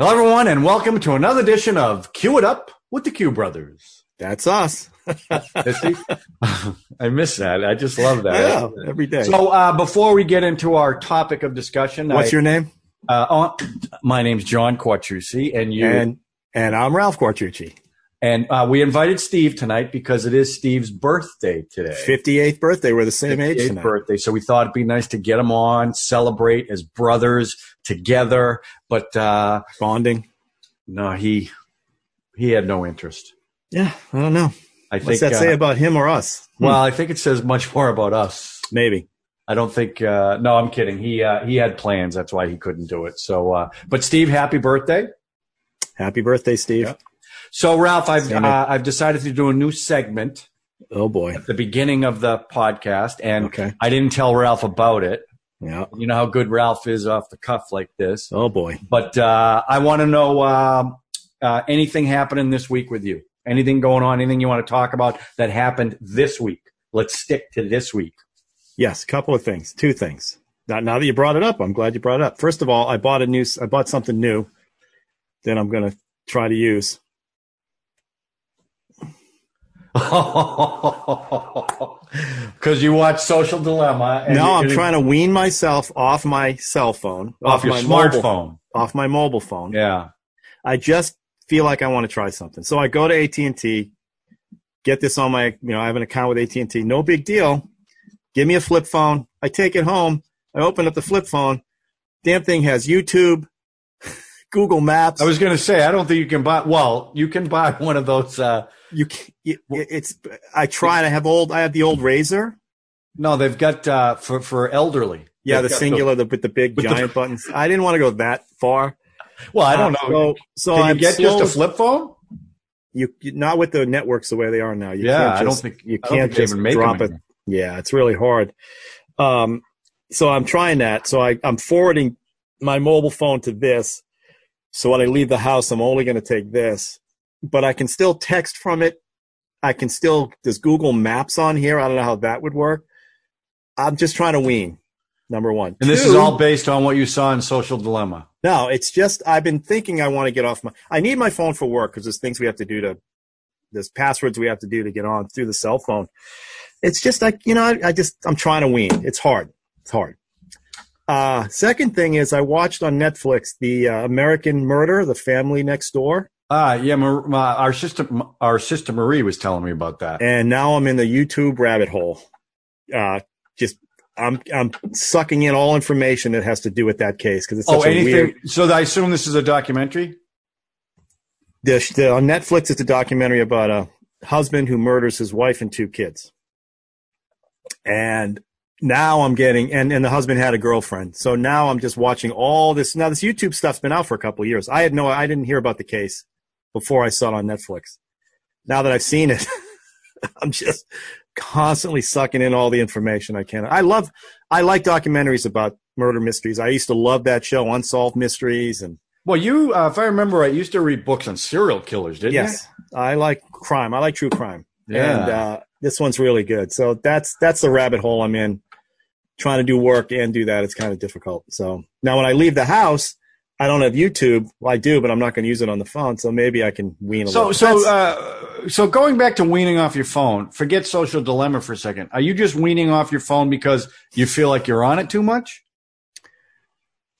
Hello, everyone, and welcome to another edition of Cue It Up with the Q Brothers. That's us. I miss that. I just love that. Yeah, every day. So, uh, before we get into our topic of discussion, What's I- your name? Uh, oh, my name's John Quattrucci, and you And and I'm Ralph Quartucci. And uh, we invited Steve tonight because it is Steve's birthday today. 58th birthday. We're the same age 58th tonight. birthday. So we thought it'd be nice to get him on, celebrate as brothers together. But uh, Bonding. no, he he had no interest. Yeah, I don't know. I What's think. that say uh, about him or us? well, I think it says much more about us. Maybe. I don't think. Uh, no, I'm kidding. He uh, he had plans. That's why he couldn't do it. So, uh, but Steve, happy birthday. Happy birthday, Steve. Yeah. So, Ralph, I've uh, I've decided to do a new segment Oh boy. at the beginning of the podcast, and Okay. I didn't tell Ralph about it. Yeah. You know how good Ralph is off the cuff like this. Oh boy. But uh, I want to know um, uh, anything happening this week with you. Anything going on? Anything you want to talk about that happened this week? Let's stick to this week. Yes, a couple of things. Two things. Now, now that you brought it up, I'm glad you brought it up. First of all, I bought a new. I bought something new. Then I'm going to try to use. Because you watch Social Dilemma. And no, I'm trying to wean myself off my cell phone, off your my smartphone. mobile, off my mobile phone. Yeah. I just feel like I want to try something. So I go to AT&T, get this on my, you know, I have an account with AT&T. No big deal. Give me a flip phone. I take it home. I open up the flip phone. Damn thing has YouTube, Google Maps. I was going to say, I don't think you can buy. Well, you can buy one of those. Uh, you, it, it's, I tried. I have old, I have the old razor. no, they've got uh, for for elderly. Yeah, the They've Cingular, the, with the big With the- giant buttons. I didn't want to go that far. well, I don't Uh, know. So, so you I'm get slow- just a flip phone? You, you not with the networks the way they are now. You Yeah, can't I don't think- you can't think just even make drop it. Yeah, it's really hard. Um, so I'm trying that. So I, I'm forwarding my mobile phone to this. So when I leave the house, I'm only going to take this, but I can still text from it. I can still, there's Google Maps on here. I don't know how that would work. I'm just trying to wean. Number one. And this Two- is all based on what you saw in Social Dilemma. no, it's just I've been thinking I want to get off my. I need my phone for work because there's things we have to do to. There's passwords we have to do to get on through the cell phone. It's just like you know, I, I just I'm trying to wean. It's hard. It's hard. Uh, second thing is I watched on Netflix the uh, American Murder, the Family Next Door, Ah, yeah. Mar- Ma- our sister, our sister Marie was telling me about that. and now I'm in the YouTube rabbit hole. Uh, just I'm I'm sucking in all information that has to do with that case because it's such Oh, anything? weird. So I assume this is a documentary. the, the, on Netflix, it's a documentary about a husband who murders his wife and two kids. And now I'm getting, and, and the husband had a girlfriend. So now I'm just watching all this. Now this YouTube stuff's been out for a couple of years. I had no, I didn't hear about the case before I saw it on Netflix. Now that I've seen it, I'm just constantly sucking in all the information I can. I love, I like documentaries about murder mysteries. I used to love that show, Unsolved Mysteries and Well, you, uh, if I remember right, you used to read books on serial killers, didn't yes, I like crime. I like true crime. Yeah. And uh, this one's really good. So that's that's the rabbit hole I'm in. Trying to do work and do that, it's kind of difficult. So now when I leave the house, I don't have YouTube. Well, I do, but I'm not going to use it on the phone. So maybe I can wean a so, little. so, That's- uh, so going back to weaning off your phone, forget social dilemma for a second. Are you just weaning off your phone because you feel like you're on it too much?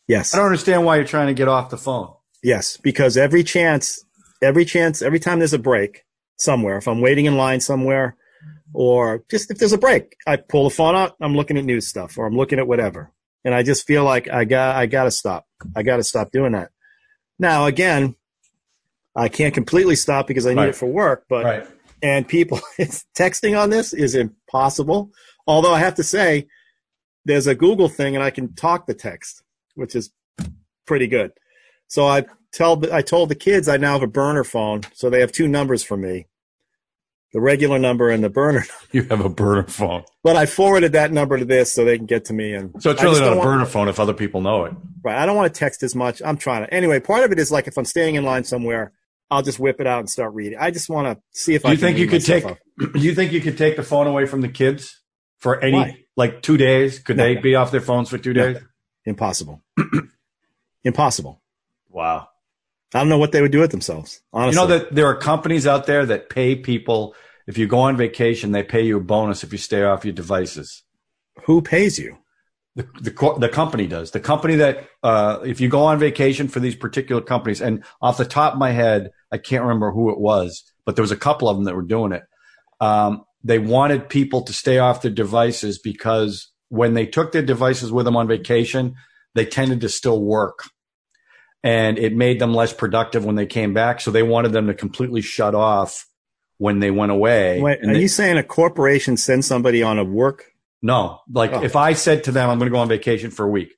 yes, I don't understand why you're trying to get off the phone. yes, because every chance, every chance, every time there's a break somewhere, if I'm waiting in line somewhere, or just if there's a break, I pull the phone out. I'm looking at news stuff, or I'm looking at whatever, and I just feel like I got I got to stop. I got to stop doing that. Now again, I can't completely stop because I need Right. it for work, but Right. and people texting on this is impossible. Although I have to say, there's a Google thing and I can talk the text, which is pretty good. So I tell I told the kids I now have a burner phone, so they have two numbers for me, the regular number and the burner. You have a burner phone. But I forwarded that number to this so they can get to me. And So it's really not a don't want- burner phone if other people know it. Right. I don't want to text as much. I'm trying to. Anyway, part of it is like if I'm staying in line somewhere, I'll just whip it out and start reading. I just want to see if Do I you can think you could take? up. Do you think you could take the phone away from the kids for any Why? like two days? Could they be off their phones for two days? Impossible. Impossible. Wow. I don't know what they would do with themselves. Honestly, You know that there are companies out there that pay people if you go on vacation, they pay you a bonus if you stay off your devices. who pays you? The the, the company does. The company that uh, if you go on vacation for these particular companies, and off the top of my head, I can't remember who it was, but there was a couple of them that were doing it. Um, they wanted people to stay off their devices because when they took their devices with them on vacation, they tended to still work. And it made them less productive when they came back. So they wanted them to completely shut off when they went away. Wait, And are they- you saying a corporation sends somebody on a work? no, like Oh. if I said to them, I'm going to go on vacation for a week,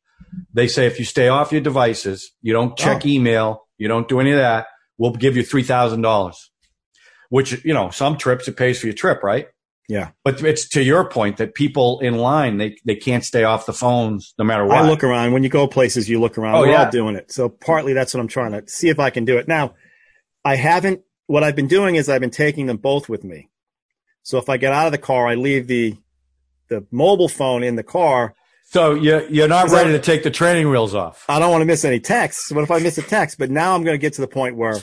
they say, if you stay off your devices, you don't check Oh. email, you don't do any of that, we'll give you $3,000, which, you know, some trips it pays for your trip, right? Yeah. But it's to your point that people in line, they, they can't stay off the phones no matter what. I look around. When you go places, you look around. Oh, We're yeah. all doing it. So partly that's what I'm trying to see if I can do it. Now, I haven't. What I've been doing is I've been taking them both with me. So if I get out of the car, I leave the the mobile phone in the car. so you're, you're not ready to take the training wheels off. I don't want to miss any texts. What if I miss a text? But now I'm going to get to the point where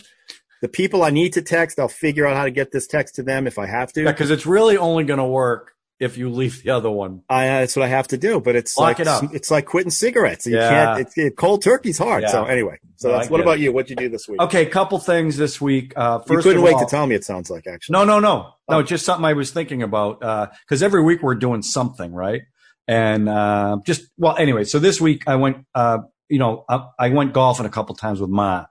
the people I need to text, I'll figure out how to get this text to them if I have to. Because it's really only going to work if you leave the other one. I, uh, that's what I have to do. But it's Lock like it up. it's like quitting cigarettes. You Yeah. can't. It's, it, cold turkey's hard. Yeah. So anyway, so that's what get about you? What'd you do this week? Okay, couple things this week. Uh, first you couldn't wait all- to tell me. It sounds like actually. No, no, no, no. Oh. Just something I was thinking about because every week we're doing something, right? And uh, just well, anyway. So this week I went, uh, you know, I, I went golfing a couple times with Ma,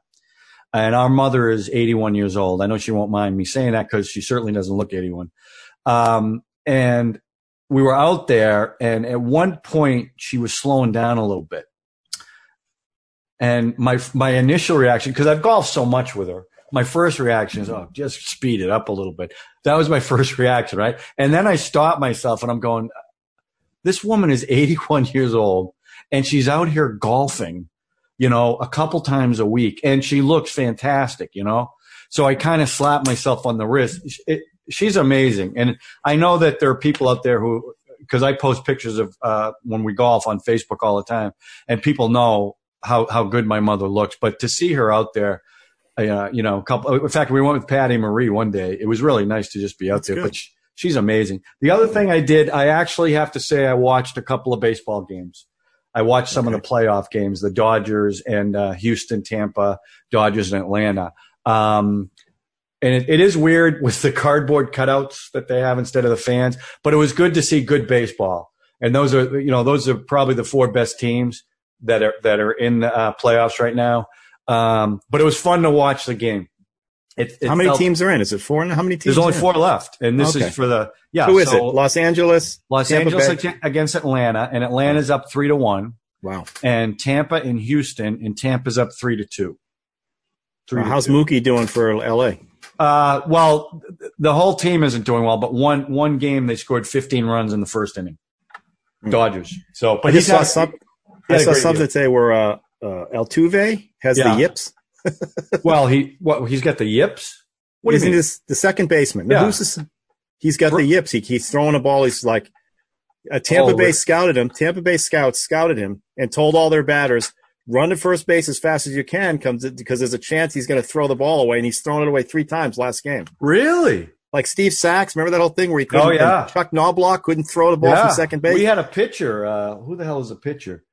and our mother is 81 years old. I know she won't mind me saying that because she certainly doesn't look 81. Um, and we were out there, and at one point she was slowing down a little bit. And my my initial reaction, because I've golfed so much with her, my first reaction is, oh, just speed it up a little bit. That was my first reaction, right? And then I stopped myself and I'm going, this woman is 81 years old and she's out here golfing, you know, a couple times a week and she looks fantastic, you know? So I kind of slap myself on the wrist. It, she's amazing. And I know that there are people out there who, because I post pictures of uh, when we golf on Facebook all the time, and people know how, how good my mother looks. But to see her out there, uh, you know, a couple. In fact, we went with Patty Marie one day. It was really nice to just be out That's there. good. But she, she's amazing. The other thing I did, I actually have to say, I watched a couple of baseball games. I watched some of the playoff games, the Dodgers and uh, Houston, Tampa, Dodgers and Atlanta. Um, and it, it is weird with the cardboard cutouts that they have instead of the fans, but it was good to see good baseball. And those are, you know, those are probably the four best teams that are that are in the uh, playoffs right now. Um, but it was fun to watch the game. It, it how many felt- teams are in? Is it four? How many teams? There's only in? four left, and this Okay. is for the yeah. Who is so it? Los Angeles. Los Tampa Angeles Bay? against Atlanta, and Atlanta's up three to one, Wow. and Tampa and Houston, and Tampa's up three to two. Three to How's two. Mookie doing for L.A.? Uh, well, the whole team isn't doing well, but one one game they scored 15 runs in the first inning. Hmm. Dodgers. So, I but just he's saw had- some. I saw great some year. that say were uh, uh, Altuve has Yeah. the yips. Well, he what he's got the yips. What do you Isn't mean? this the second baseman? Yeah. Who's this? He's got the yips. He, he's throwing a ball. He's like, uh, Tampa Oh, Bay scouted him. Tampa Bay scouts scouted him and told all their batters, run to first base as fast as you can, comes because there's a chance he's going to throw the ball away, and he's thrown it away three times last game. Really? Like Steve Sax, remember that whole thing where he couldn't? Oh, yeah. Chuck Knoblauch couldn't throw the ball Yeah. from second base. We had a pitcher. Uh, who the hell is a pitcher?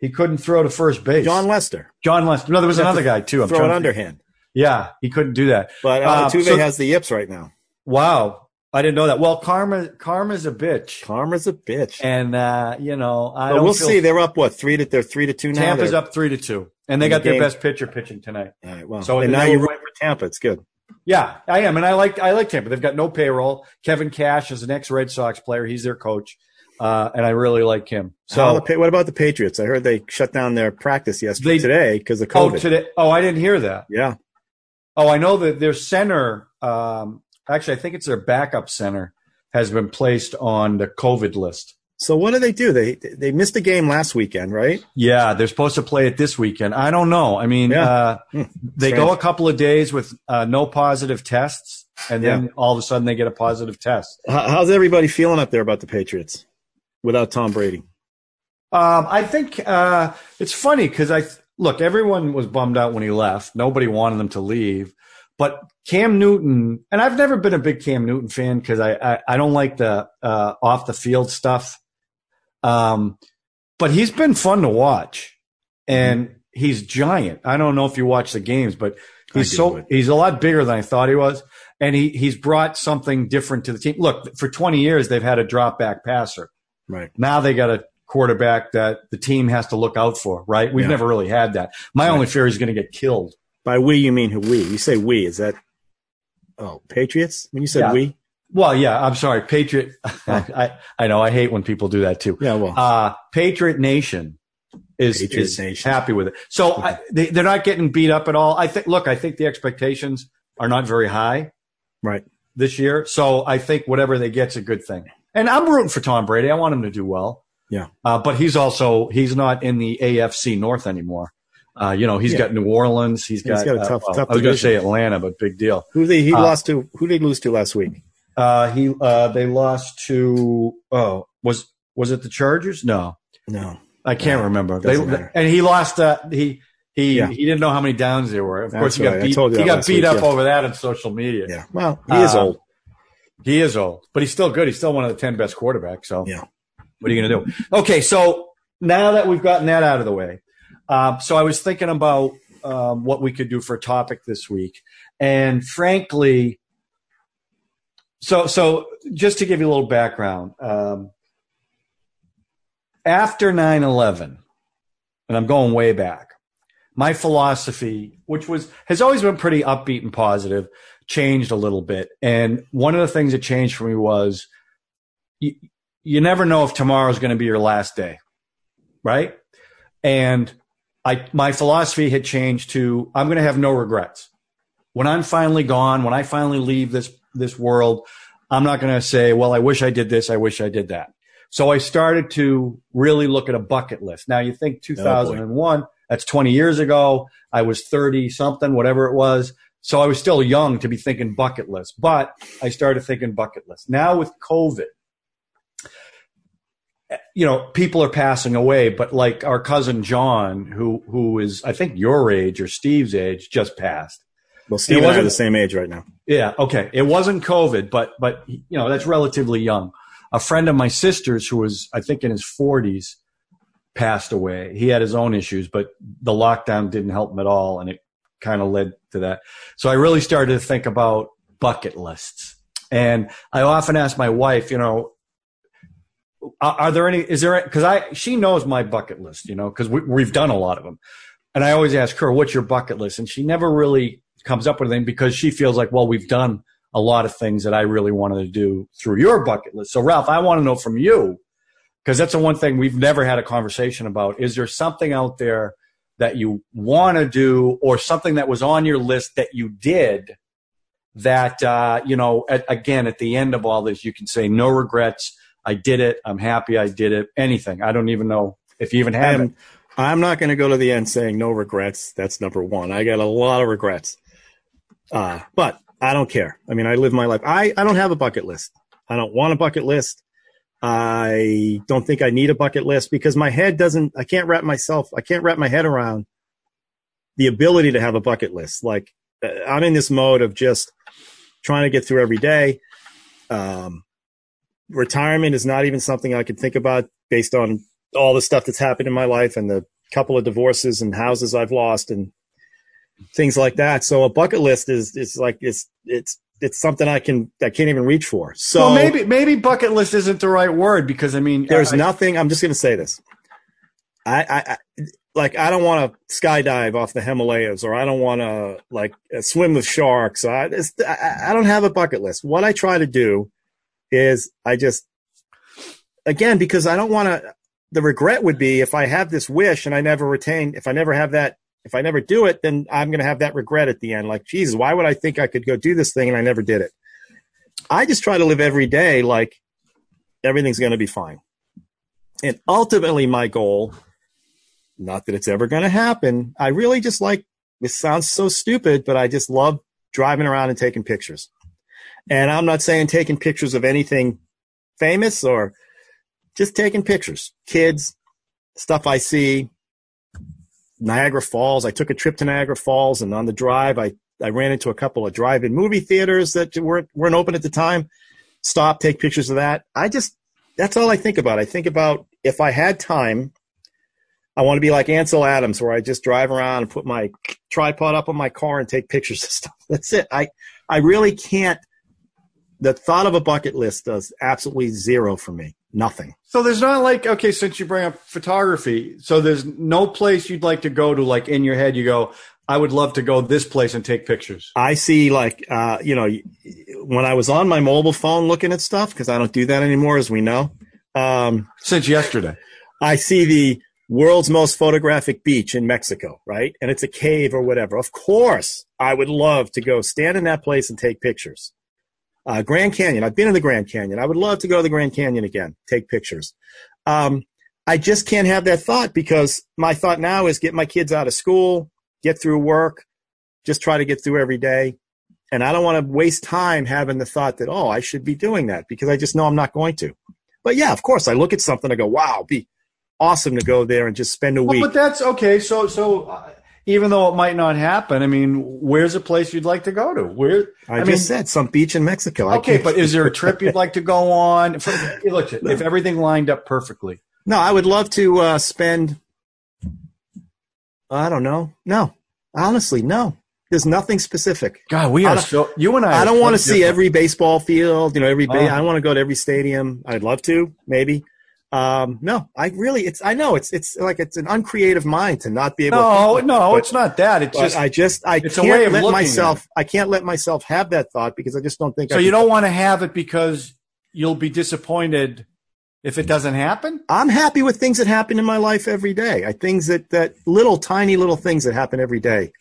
He couldn't throw to first base. Jon Lester Jon Lester. No, there was another guy too. I'm throw it to- underhand, Yeah, he couldn't do that. but Uh, Altuve so- has the yips right now. Wow, I didn't know that. Well, karma, karma's a bitch, Karma's a bitch. and uh, you know I we'll feel- see. They're up what three to they're three to two now. Tampa's They're- up three to two, and they In got the their best pitcher pitching tonight. All right, well, So and now you're rooting for Tampa. It's good. Yeah, I am, and I like I like Tampa. They've got no payroll. Kevin Cash is an ex Red Sox player. He's their coach, uh, and I really like him. So, the, what about the Patriots? I heard they shut down their practice yesterday They- today because of oh today, oh I didn't hear that. yeah, Oh, I know that their center, um, actually, I think it's their backup center, has been placed on the COVID list. so what do they do? They they missed a game last weekend, right? Yeah, they're supposed to play it this weekend. I don't know. I mean, Yeah. uh, Hmm. they go a couple of days with uh, no positive tests, and then Yeah. all of a sudden they get a positive test. How's everybody feeling up there about the Patriots without Tom Brady? Um, I think uh, it's funny because I look, everyone was bummed out when he left. Nobody wanted him to leave. But Cam Newton, and I've never been a big Cam Newton fan because I, I, I don't like the uh, off the field stuff. Um, but he's been fun to watch, and mm-hmm. he's giant. I don't know if you watch the games, but he's so he's a lot bigger than I thought he was, and he he's brought something different to the team. Look, for 20 years they've had a drop back passer. Right now they got a quarterback that the team has to look out for. Right, we've yeah. never really had that. My right. only fear is going to get killed. By we, you mean who we? You say we? Is that oh Patriots? When you said yeah. we? Well, yeah, I'm sorry, Patriot. I, I know I hate when people do that too. Yeah, well, uh, Patriot Nation is Patriot is Nation. happy with it. So okay. I, they, they're not getting beat up at all. I think. Look, I think the expectations are not very high, right, this year. So I think whatever they get's a good thing. And I'm rooting for Tom Brady. I want him to do well. Yeah, uh, but he's also he's not in the AFC North anymore. Uh, you know, he's yeah. got New Orleans. he's got, he's got a tough, uh, tough I was going to say Atlanta, but big deal. Who they, he uh, lost to? Who did he lose to last week? Uh, he uh, they lost to oh was was it the Chargers? No, no, I can't no, remember. They and he lost. Uh, he he yeah. he didn't know how many downs there were. Of That's course, he got beat. He got beat week, up yeah. over that on social media. Yeah, well, he is uh, old. He is old, but he's still good. He's still one of the ten best quarterbacks. So yeah, what are you going to do? Okay, so now that we've gotten that out of the way, uh, so I was thinking about um, what we could do for a topic this week, and frankly, so, so just to give you a little background, um, after 9 11, and I'm going way back, my philosophy, which was has always been pretty upbeat and positive, changed a little bit. And one of the things that changed for me was you, you never know if tomorrow is going to be your last day, right? And I my philosophy had changed to I'm going to have no regrets. When I'm finally gone, when I finally leave this this world, I'm not going to say, well, I wish I did this. I wish I did that. So I started to really look at a bucket list. Now you think 2001, oh that's 20 years ago. I was 30 something, whatever it was. So I was still young to be thinking bucket list, but I started thinking bucket list. Now with COVID, you know, people are passing away, but like our cousin John, who who is I think your age or Steve's age, just passed. Well, Steve and I are the same age right now. Yeah. Okay. It wasn't COVID, but but you know that's relatively young. A friend of my sister's who was I think in his 40s passed away. He had his own issues, but the lockdown didn't help him at all, and it kind of led to that. So I really started to think about bucket lists, and I often ask my wife, you know, are there any? Is there? Because I she knows my bucket list, you know, because we, we've done a lot of them, and I always ask her, "What's your bucket list?" And she never really comes up with anything because she feels like, well, we've done a lot of things that I really wanted to do through your bucket list. So, Ralph, I want to know from you because that's the one thing we've never had a conversation about. Is there something out there that you want to do or something that was on your list that you did that, uh, you know, at, again, at the end of all this, you can say, no regrets. I did it. I'm happy I did it. Anything. I don't even know if you even have it. I'm not going to go to the end saying no regrets. That's number one. I got a lot of regrets. Uh, but I don't care. I mean, I live my life. I, I don't have a bucket list. I don't want a bucket list. I don't think I need a bucket list because my head doesn't, I can't wrap myself, I can't wrap my head around the ability to have a bucket list. Like uh, I'm in this mode of just trying to get through every day. Um, retirement is not even something I could think about based on all the stuff that's happened in my life and the couple of divorces and houses I've lost and things like that. So a bucket list is is like it's it's it's something I can I can't even reach for. So well, maybe maybe bucket list isn't the right word because I mean there's I, nothing. I'm just going to say this. I, I, I like I don't want to skydive off the Himalayas or I don't want to like uh, swim with sharks. I, I I don't have a bucket list. What I try to do is I just again because I don't want to. The regret would be if I have this wish and I never retain. If I never have that if I never do it, then I'm going to have that regret at the end. Like, Jesus, why would I think I could go do this thing and I never did it? I just try to live every day like everything's going to be fine. And ultimately, my goal, not that it's ever going to happen, I really just like, this sounds so stupid, but I just love driving around and taking pictures. And I'm not saying taking pictures of anything famous or just taking pictures, kids, stuff I see, Niagara Falls. I took a trip to Niagara Falls, and on the drive, I I ran into a couple of drive-in movie theaters that weren't weren't open at the time. Stop, take pictures of that. I just that's all I think about. I think about if I had time, I want to be like Ansel Adams, where I just drive around and put my tripod up on my car and take pictures of stuff. That's it. I I really can't. The thought of a bucket list does absolutely zero for me. Nothing. So there's not like okay, since you bring up photography, so there's no place you'd like to go to, like in your head, you go, I would love to go this place and take pictures. I see, like, uh, you know, when I was on my mobile phone looking at stuff, because I don't do that anymore, as we know. Um, Since yesterday. I see the world's most photographic beach in Mexico, right? And it's a cave or whatever. Of course, I would love to go stand in that place and take pictures. Uh, Grand Canyon. I've been in the Grand Canyon. I would love to go to the Grand Canyon again, take pictures. Um, I just can't have that thought because my thought now is get my kids out of school, get through work, just try to get through every day. And I don't want to waste time having the thought that, oh, I should be doing that because I just know I'm not going to. But yeah, of course, I look at something, I go, wow, be awesome to go there and just spend a week. Well, but that's okay. So, so uh, even though it might not happen, I mean, where's a place you'd like to go to? Where I, I just mean, said some beach in Mexico. Okay, but is there a trip you'd like to go on? For, look, if everything lined up perfectly. No, I would love to uh, spend. I don't know. No, honestly, no. There's nothing specific. God, we are so you and I. I don't want to see every baseball field. You know, every. Ba- oh. I want to go to every stadium. I'd love to, maybe. Um, no, I really, it's, I know it's, it's like it's an uncreative mind to not be able. No, to no, but, it's not that. It's just, I just, I can't let myself, I can't let myself have that thought because I just don't think. So you don't want to have it because you'll be disappointed if it doesn't happen. I'm happy with things that happen in my life every day. I things that that little tiny little things that happen every day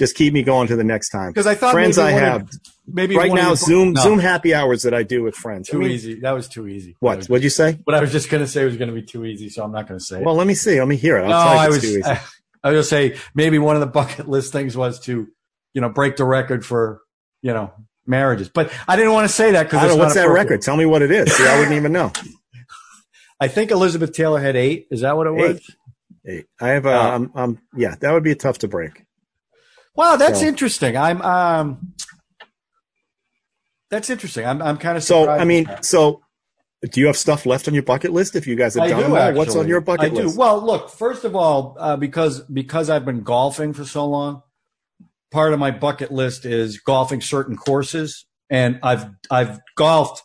just keep me going to the next time. Because I thought friends I have. Of, maybe right now Zoom no. Zoom happy hours that I do with friends. Too I mean, easy. That was too easy. What? What'd you say? What I was just going to say was going to be too easy, so I'm not going to say. Well, it. let me see. Let me hear it. I'll no, I was. I, I was to say maybe one of the bucket list things was to, you know, break the record for, you know, marriages. But I didn't want to say that because what's that record? Tell me what it is. See, I wouldn't even know. I think Elizabeth Taylor had eight. Is that what it was? Eight. eight. I have. Uh, um, um, yeah, that would be tough to break. Wow, that's so. interesting. I'm um that's interesting. I'm I'm kind of so. I mean, so do you have stuff left on your bucket list? If you guys have I done that, what's on your bucket I list? do. Well, look. First of all, uh, because because I've been golfing for so long, part of my bucket list is golfing certain courses, and I've I've golfed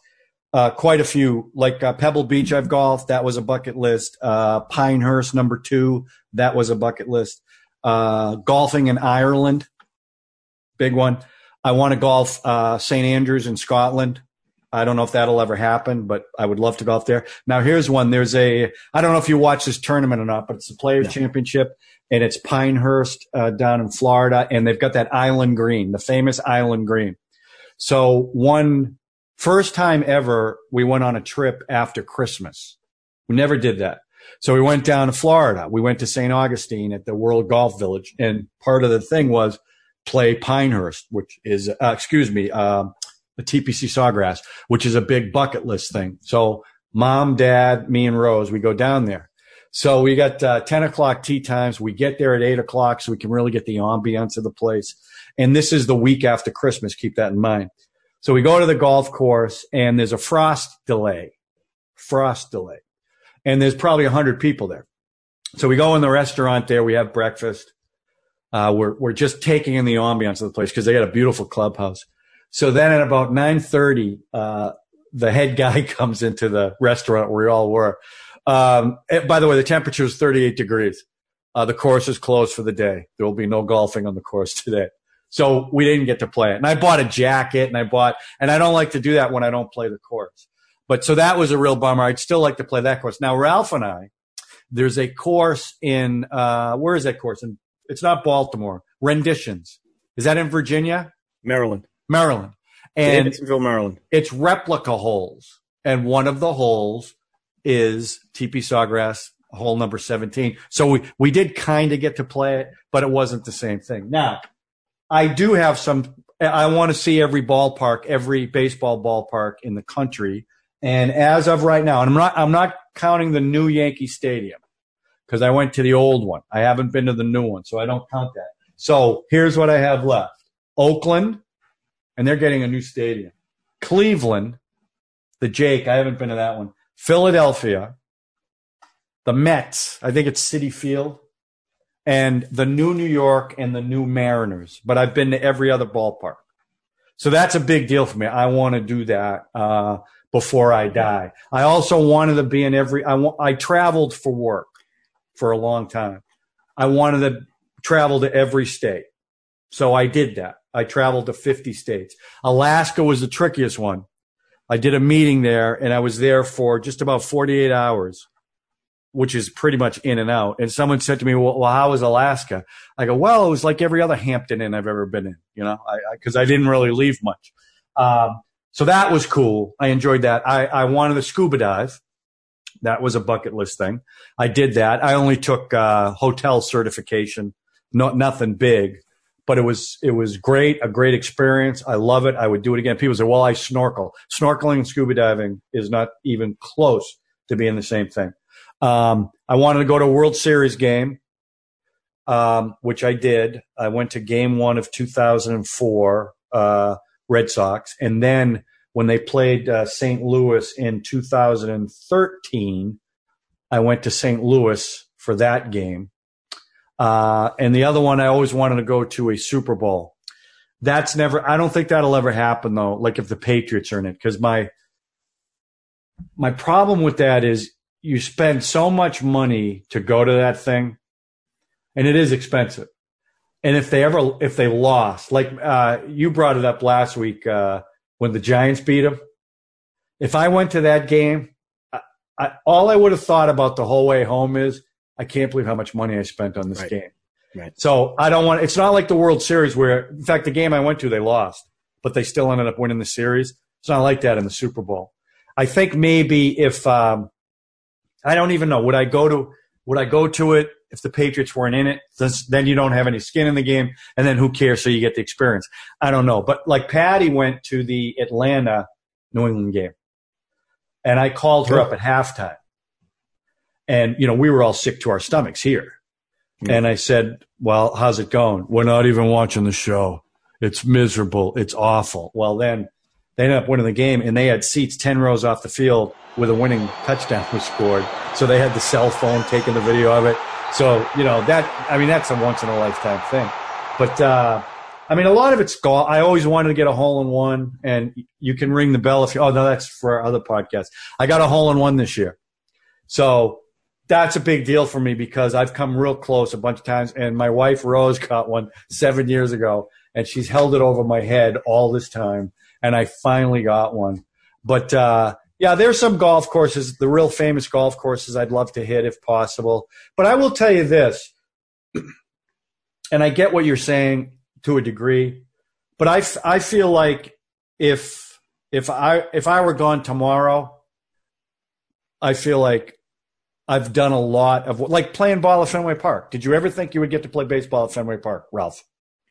uh, quite a few. Like uh, Pebble Beach, I've golfed. That was a bucket list. Uh, Pinehurst, number two, that was a bucket list uh, golfing in Ireland, big one. I want to golf uh, St Andrews in Scotland. I don't know if that'll ever happen, but I would love to golf there. Now, here's one. There's a, I don't know if you watch this tournament or not, but it's the Players Championship and it's Pinehurst uh, down in Florida. And they've got that island green, the famous island green. So one first time ever, we went on a trip after Christmas. We never did that. So we went down to Florida. We went to St. Augustine at the World Golf Village. And part of the thing was play Pinehurst, which is, uh, excuse me, um, the TPC Sawgrass, which is a big bucket list thing. So mom, dad, me and Rose, we go down there. So we got uh, 10 o'clock tee times. We get there at 8 o'clock so we can really get the ambiance of the place. And this is the week after Christmas. Keep that in mind. So we go to the golf course and there's a frost delay. Frost delay and there's probably a hundred people there. So we go in the restaurant there. We have breakfast. Uh, we're we're just taking in the ambiance of the place because they got a beautiful clubhouse. So then at about nine thirty, uh, the head guy comes into the restaurant where we all were. Um, by the way, the temperature is 38 degrees. Uh, the course is closed for the day. There will be no golfing on the course today. So we didn't get to play it. And I bought a jacket and I bought, and I don't like to do that when I don't play the course. But so that was a real bummer. I'd still like to play that course. Now, Ralph and I, there's a course in, uh, where is that course? And it's not Baltimore. Renditions. Is that in Virginia? Maryland. Maryland. And Davidsonville, Maryland. It's replica holes. And one of the holes is TP Sawgrass hole number 17. So we, we did kind of get to play it, but it wasn't the same thing. Now, I do have some, I want to see every ballpark, every baseball ballpark in the country and as of right now, and I'm not, I'm not counting the new Yankee Stadium because I went to the old one. I haven't been to the new one, so I don't count that. So here's what I have left Oakland, and they're getting a new stadium. Cleveland, the Jake, I haven't been to that one. Philadelphia, the Mets, I think it's Citi Field, and the new New York and the new Mariners. But I've been to every other ballpark. So that's a big deal for me. I want to do that uh, before I die. I also wanted to be in every. I I traveled for work for a long time. I wanted to travel to every state, so I did that. I traveled to 50 states. Alaska was the trickiest one. I did a meeting there, and I was there for just about 48 hours which is pretty much in and out. And someone said to me, well, well, how was Alaska? I go, well, it was like every other Hampton Inn I've ever been in, you know, because I, I, I, didn't really leave much. Um, so that was cool. I enjoyed that. I, I wanted to scuba dive. That was a bucket list thing. I did that. I only took uh, hotel certification, not nothing big, but it was it was great, a great experience. I love it. I would do it again. People say, "Well, I snorkel." Snorkeling and scuba diving is not even close to being the same thing. Um, I wanted to go to a World Series game, um, which I did. I went to game one of 2004 uh, Red Sox. And then when they played uh, St. Louis in 2013, I went to St. Louis for that game. Uh, and the other one, I always wanted to go to a Super Bowl. That's never, I don't think that'll ever happen though, like if the Patriots are in it, because my, my problem with that is you spend so much money to go to that thing, and it is expensive. And if they ever, if they lost, like uh, you brought it up last week uh, when the Giants beat them, if I went to that game, I, I, all I would have thought about the whole way home is, I can't believe how much money I spent on this right. game. Right. So I don't want. It's not like the World Series where, in fact, the game I went to they lost, but they still ended up winning the series. It's not like that in the Super Bowl. I think maybe if um, I don't even know. Would I go to would I go to it if the Patriots weren't in it? Then you don't have any skin in the game, and then who cares? So you get the experience. I don't know, but like Patty went to the Atlanta New England game, and I called her up at halftime, and you know we were all sick to our stomachs here, and I said, "Well, how's it going? We're not even watching the show. It's miserable. It's awful." Well, then they ended up winning the game, and they had seats ten rows off the field where the winning touchdown was scored. So they had the cell phone taking the video of it. So you know that I mean that's a once in a lifetime thing. But uh, I mean a lot of it's golf. I always wanted to get a hole in one, and you can ring the bell if you. Oh no, that's for our other podcast. I got a hole in one this year, so that's a big deal for me because I've come real close a bunch of times, and my wife Rose got one seven years ago, and she's held it over my head all this time and I finally got one. But uh, yeah, there's some golf courses, the real famous golf courses I'd love to hit if possible. But I will tell you this, and I get what you're saying to a degree, but I, I feel like if if I if I were gone tomorrow, I feel like I've done a lot of like playing ball at Fenway Park. Did you ever think you would get to play baseball at Fenway Park, Ralph?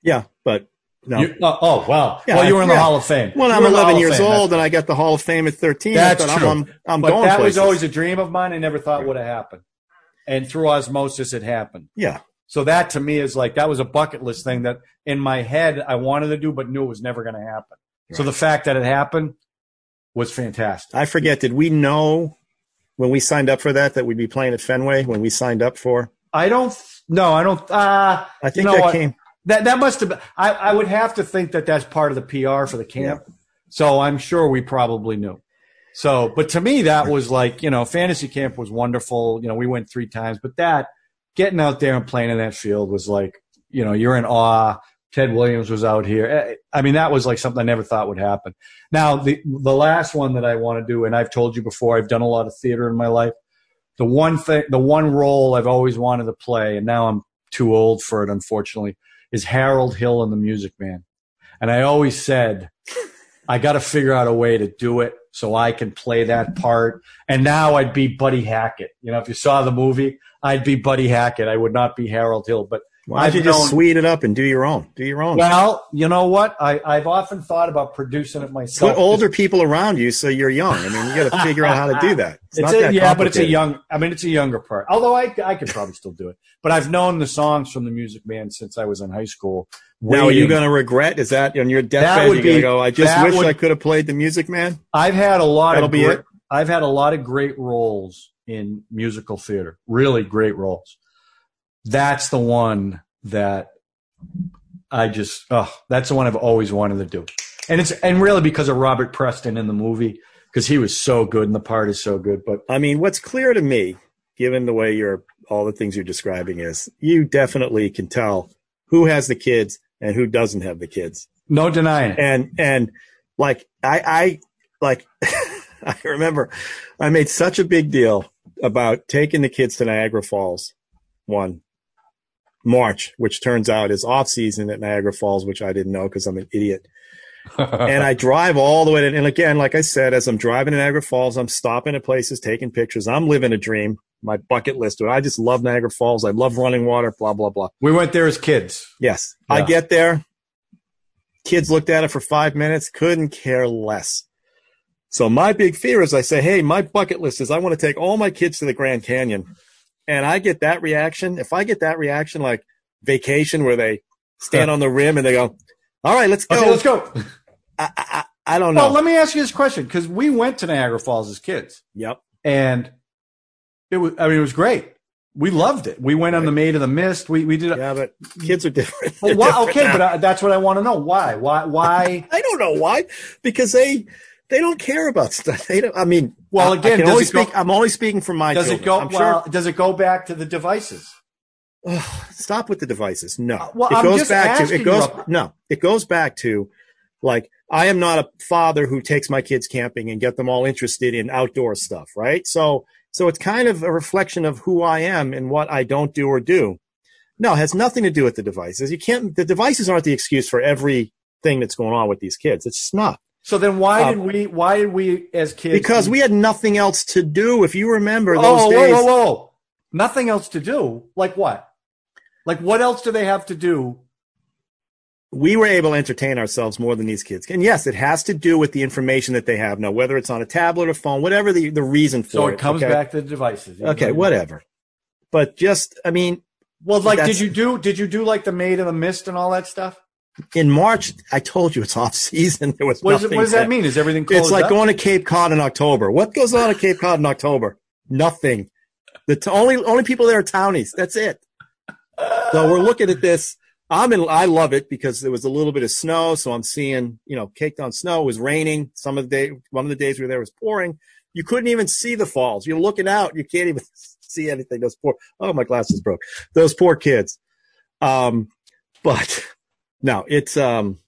Yeah, but no. You, uh, oh wow! Yeah, well, you were in the yeah. Hall of Fame. Well, I'm 11 years old, and I got the Hall of Fame at 13. That's true. I'm, I'm, but. That places. was always a dream of mine. I never thought would have happened, and through osmosis, it happened. Yeah. So that to me is like that was a bucket list thing that in my head I wanted to do, but knew it was never going to happen. Right. So the fact that it happened was fantastic. I forget. Did we know when we signed up for that that we'd be playing at Fenway when we signed up for? I don't. No, I don't. Uh, I think you know that what? came. That that must have been. I, I would have to think that that's part of the PR for the camp. Yeah. So I'm sure we probably knew. So, but to me, that was like you know, fantasy camp was wonderful. You know, we went three times, but that getting out there and playing in that field was like you know, you're in awe. Ted Williams was out here. Eh, I mean, that was like something I never thought would happen. Now, the the last one that I want to do, and I've told you before, I've done a lot of theater in my life. The one thing, the one role I've always wanted to play, and now I'm too old for it, unfortunately, is Harold Hill and the Music Man. And I always said, I got to figure out a way to do it so I can play that part. And now I'd be Buddy Hackett. You know, if you saw the movie, I'd be Buddy Hackett. I would not be Harold Hill. But Why don't you just known- sweet it up and do your own? Do your own. Well, you know what? I, I've often thought about producing it myself. Put older people around you so you're young. I mean, you got to figure out how to do that. It's, It's not a, that yeah, but it's a young. I mean, it's a younger part. Although I, I could probably still do it. But I've known the songs from the Music Man since I was in high school. Now, are you waiting. going to regret? Is that on your deathbed? You're going be- to go. I just wish would- I could have played the Music Man. I've had a lot That'll of be great, it? I've had a lot of great roles in musical theater. Really great roles. That's the one that I just oh, that's the one I've always wanted to do. And it's and really because of Robert Preston in the movie because he was so good and the part is so good. But I mean, what's clear to me, given the way you're all the things you're describing, is you definitely can tell who has the kids and who doesn't have the kids. no denying it. and and like I I like I remember I made such a big deal about taking the kids to Niagara Falls one March, which turns out is off season at Niagara Falls, which I didn't know because I'm an idiot. and I drive all the way to, and again, like I said, as I'm driving to Niagara Falls, I'm stopping at places, taking pictures. I'm living a dream. My bucket list. I just love Niagara Falls. I love running water, blah, blah, blah. we went there as kids. Yes. I get there. Kids looked at it for five minutes, couldn't care less. So my big fear is I say, Hey, my bucket list is I want to take all my kids to the Grand Canyon. And I get that reaction. If I get that reaction, like vacation where they stand on the rim and they go, all right, let's go. Okay, let's go. I, I, I don't know. Well, let me ask you this question because we went to Niagara Falls as kids, yep. and it was. I mean, it was great. We loved it. We went on the Maid of the Mist. We we did. Yeah, but kids are different. Well, why, different okay, now. but uh, that's what I want to know. Why? Why? Why? I don't know why, because they, they don't care about stuff. They don't, I mean, Well, again, I does only it go- speak, I'm only speaking from my Does children. it go? I'm well, sure does it go back to the devices? stop with the devices. No, Uh, well, it I'm goes back to it goes you no, it goes back to like I am not a father who takes my kids camping and get them all interested in outdoor stuff, right? So so it's kind of a reflection of who I am and what I don't do or do. No, it has nothing to do with the devices. You can't. The devices aren't the excuse for everything that's going on with these kids. It's just not So then, why Uh, did we? Why did we as kids? because we had nothing else to do. If you remember those Oh, days, whoa, whoa, whoa! Nothing else to do. Like what? Like what else do they have to do? we were able to entertain ourselves more than these kids. And yes, it has to do with the information that they have now, whether it's on a tablet or phone, whatever the, the reason for So it. it comes okay? back to the devices. Okay, whatever. But just, I mean, Well, like, did you do? Did you do like the Maid of the Mist and all that stuff? In March, I told you it's off season. There was What, it, what does that mean? Is everything closed It's like up? going to Cape Cod in October. What goes on at Cape Cod in October? Nothing. The t- only only people there are townies. That's it. So we're looking at this. I'm in. I love it because there was a little bit of snow, so I'm seeing you know caked on snow. It was raining. Some of the day, one of the days we were there was pouring. You couldn't even see the falls. You're looking out, you can't even see anything. Those poor. Oh, my glasses broke. Those poor kids. Um, but no, it's um.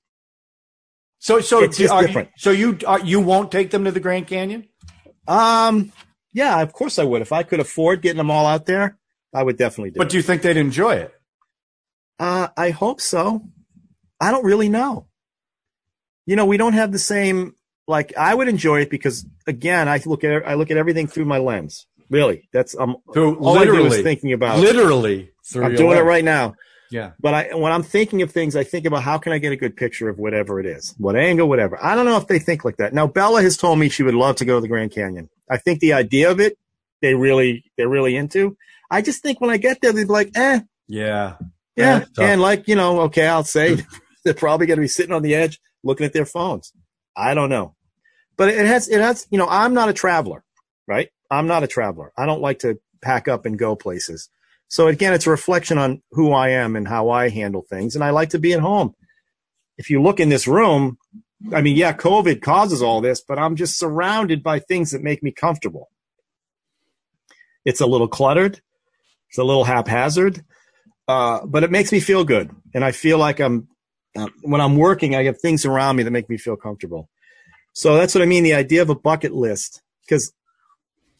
So, so It's just are you- different. so you are, you won't take them to the Grand Canyon? Um, yeah, of course I would. If I could afford getting them all out there, I would definitely do But it. do you think they'd enjoy it? uh, I hope so. I don't really know. You know, we don't have the same. Like, I would enjoy it because, again, I look at I look at everything through my lens. Really, that's I'm Through all I do is literally, thinking about. literally. Through I'm doing it right now. Yeah. But I, when I'm thinking of things, I think about how can I get a good picture of whatever it is, what angle, whatever. I don't know if they think like that. Now, Bella has told me she would love to go to the Grand Canyon. I think the idea of it, they really, they're really into. I just think when I get there, they'd be like, eh, Yeah. yeah. and like, you know, okay, I'll say they're probably going to be sitting on the edge looking at their phones. I don't know. But it has, it has, you know, I'm not a traveler, right? I'm not a traveler. I don't like to pack up and go places. So again, it's a reflection on who I am and how I handle things. And I like to be at home. If you look in this room, I mean, yeah, COVID causes all this, but I'm just surrounded by things that make me comfortable. It's a little cluttered. It's a little haphazard, uh, but it makes me feel good. And I feel like I'm, uh, when I'm working, I have things around me that make me feel comfortable. So that's what I mean. The idea of a bucket list, because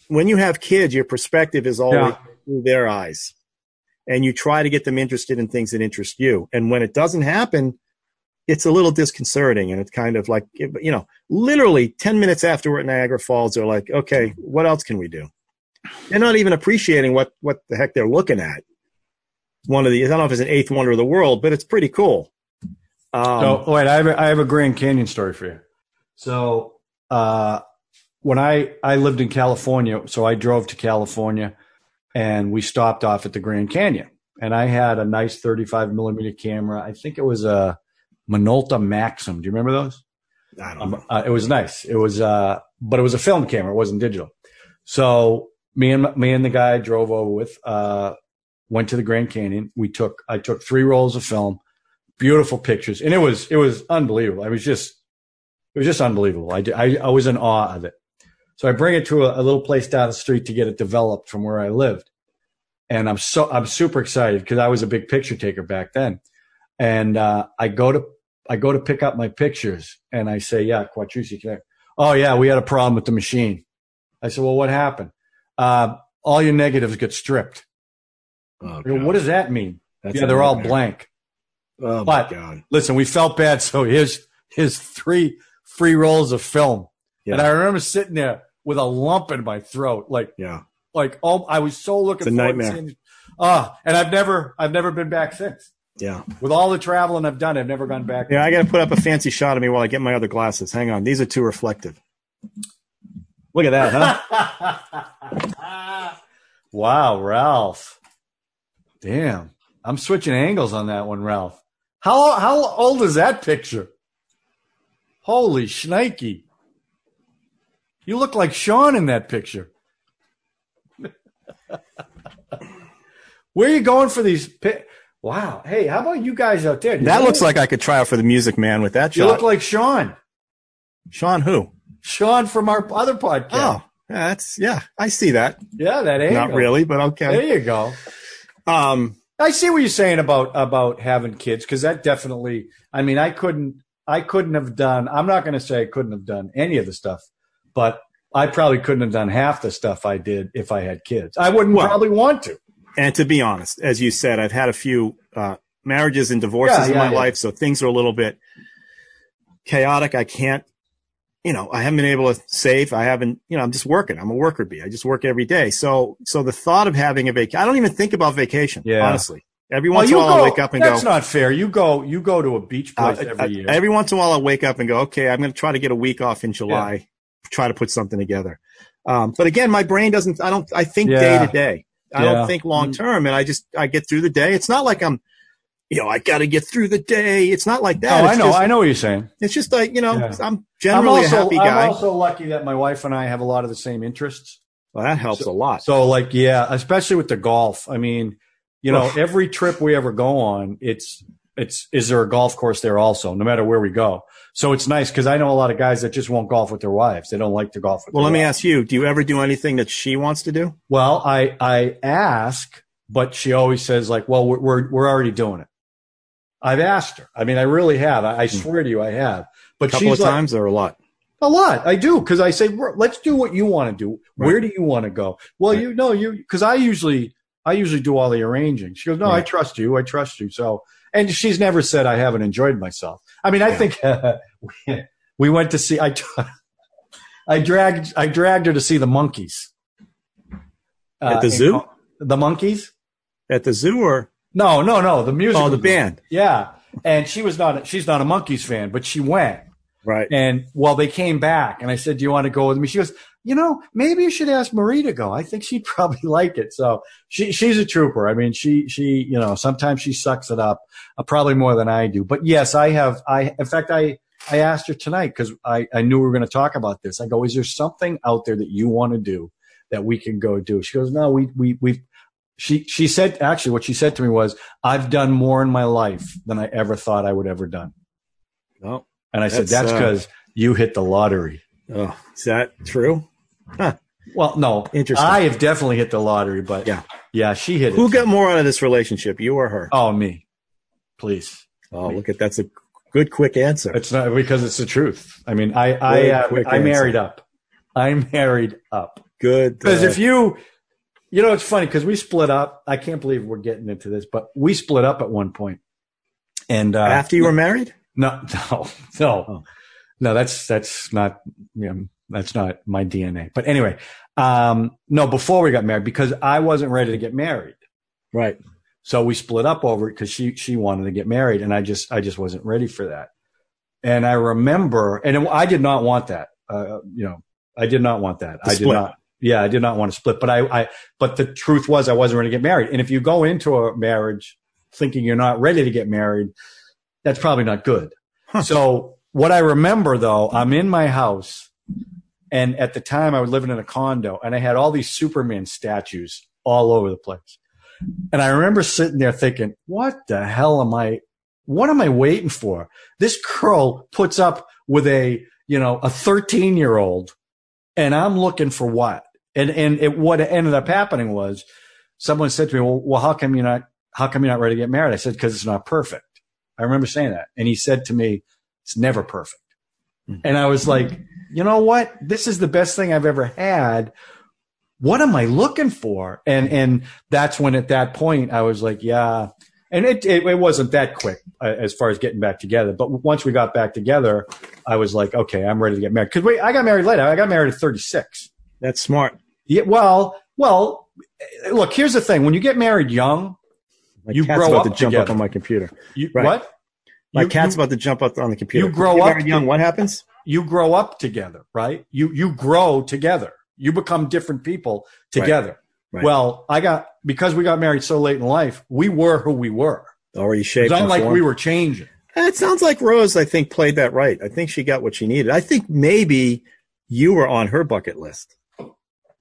when you have kids, your perspective is always Yeah. through their eyes and you try to get them interested in things that interest you. And when it doesn't happen, it's a little disconcerting and it's kind of like, you know, literally 10 minutes after we're at Niagara Falls, they're like, okay, what else can we do? They're not even appreciating what, what the heck they're looking at. one of the. I don't know if it's an eighth wonder of the world, but it's pretty cool. Um, so wait, I have a, I have a Grand Canyon story for you. So uh, when I I lived in California, so I drove to California, and we stopped off at the Grand Canyon, and I had a nice 35 millimeter camera. I think it was a Minolta Maxxum. Do you remember those? I don't. Um, uh, it was nice. It was, uh, but it was a film camera. It wasn't digital. So me and me and the guy I drove over with uh, went to the Grand Canyon. We took I took three rolls of film, beautiful pictures, and it was it was unbelievable. I was just it was just unbelievable. I, I, I was in awe of it. So I bring it to a, a, little place down the street to get it developed from where I lived, and I'm so I'm super excited because I was a big picture taker back then, and uh, I go to I go to pick up my pictures, and I say, "Yeah, Quattrucci, can I?" Oh yeah, we had a problem with the machine. I said, "Well, what happened?" Uh, all your negatives get stripped. Oh, go, what does that mean? That's yeah, they're all blank. Oh but, my god! Listen, we felt bad, so here's here's three free rolls of film, Yeah. and I remember sitting there with a lump in my throat, like Yeah. like oh, I was so looking It's a forward to nightmare. seeing. Ah, and I've never I've never been back since. Yeah. With all the traveling I've done, I've never gone back. Yeah, I got to put up a fancy shot of me while I get my other glasses. Hang on. These are too reflective. Look at that, huh? wow, Ralph. Damn. I'm switching angles on that one, Ralph. How how old is that picture? Holy shnikey. You look like Sean in that picture. Where are you going for these pi- Wow. Hey, how about you guys out there? Does that looks look like I could try out for the Music Man with that you look like Sean. Sean who? Sean from our other podcast. Oh, yeah, that's yeah. I see that. yeah, that angle. Not really, but okay. There you go. Um, I see what you're saying about about having kids because that definitely. I mean, I couldn't. I couldn't have done. I'm not going to say I couldn't have done any of the stuff, but I probably couldn't have done half the stuff I did if I had kids. I wouldn't Well- probably want to. and to be honest, as you said, I've had a few uh, marriages and divorces Yeah, in yeah, my yeah. life, so things are a little bit chaotic. I can't, you know, I haven't been able to save. I haven't, you know, I'm just working. I'm a worker bee. I just work every day. So, so the thought of having a vacation, I don't even think about vacation. Yeah. honestly. Every once you in a while, go. I'll wake up and that's go. That's not fair. You go. You go to a beach uh, place every uh, year. every once in a while, I'll wake up and go, okay, I'm going to try to get a week off in July. Try to put something together. Um, but again, my brain doesn't. I don't. I think day to day. I Yeah. don't think long term, and I just I get through the day. It's not like I'm, you know, I got to get through the day. It's not like oh, that. I It's know. just- I know what you're saying. It's just like you know, Yeah. I'm generally I'm also, a happy guy. I'm also lucky that my wife and I have a lot of the same interests. well, that helps a lot. So, like, yeah, especially with the golf. I mean, you know, every trip we ever go on, it's it's is there a golf course there also, no matter where we go. So it's nice because I know a lot of guys that just won't golf with their wives. They don't like to golf with. well, let me ask you: Do you ever do anything that she wants to do? Well, I I ask, but she always says like, "Well, we're we're, we're already doing it." I've asked her. I mean, I really have. I, I hmm. swear to you, I have. But A couple she's of like, times or a lot? a lot. I do because I say, let's do what you want to do. Right. Where do you want to go? Well, Right. you know, you because I usually I usually do all the arranging. She goes, no, I trust you. I trust you. So, and she's never said I haven't enjoyed myself. I mean, I Yeah. think we went to see. I I dragged I dragged her to see the Monkees At the zoo? Col- The monkeys? At the zoo or No, no, no. The music. oh, the band? Yeah, and she was not. A, She's not a Monkees fan, but she went. Right. And well, they came back, and I said, "Do you want to go with me?" She goes, "You know, maybe you should ask Marie to go. I think she'd probably like it." So she she's a trooper. I mean, she she you know sometimes she sucks it up, uh, probably more than I do. But yes, I have. I in fact I I asked her tonight because I I knew we were going to talk about this. I go, "Is there something out there that you want to do that we can go do?" She goes, "No, we we we." She she said actually what she said to me was, "I've done more in my life than I ever thought I would ever done." Oh, And I said, That's, "That's uh, because you hit the lottery." oh, is that true? Huh. Well, no, Interesting. I have definitely hit the lottery, but Yeah. yeah, she hit it. Who got more out of this relationship, you or her? Oh, me, please. Oh, look at that's a good, quick answer. It's not because it's the truth. I mean, I I uh, I answer. married up. I married up Good. because uh, if you, you know, it's funny because we split up. I can't believe we're getting into this, but we split up at one point. And uh, after you were married, no, no, no, Oh. no. That's that's not you know, that's not my DNA. But anyway, um, no. Before we got married, because I wasn't ready to get married. right? So we split up over it because she she wanted to get married, and I just I just wasn't ready for that. And I remember, and I did not want that. Uh, you know, I did not want that. The I did not. Yeah, I did not want to split. But I, I, but the truth was, I wasn't ready to get married. And if you go into a marriage thinking you're not ready to get married, that's probably not good. Huh. So what I remember though, I'm in my house, and at the time I was living in a condo, and I had all these Superman statues all over the place. And I remember sitting there thinking, what the hell am I, what am I waiting for? This girl puts up with a, you know, a 13 year old and I'm looking for what? And, and it, what ended up happening was someone said to me, well, well, how come you're not, how come you're not ready to get married? I said, cause it's not perfect. I remember saying that. And he said to me, it's never perfect. Mhm. And I was like, you know what? This is the best thing I've ever had. What am I looking for? And, and that's when at that point I was like, yeah. And it, it, it wasn't that quick uh, as far as getting back together. But once we got back together, I was like, okay, I'm ready to get married. Cause wait, I got married later. I got married at 36. That's smart. Yeah. Well, well, look, here's the thing. When you get married young, My You cat's grow about up to jump up on my computer. you, Right. what? My You- cat's you- about to jump up on the computer. you grow up young. What happens? you grow up together, right? You you grow together. You become different people together. Right. Well, I got because we got married so late in life, we were who we were. Already It's shaped. not like we were changing. It sounds like Rose, I think, played that right. I think she got what she needed. I think maybe you were on her bucket list.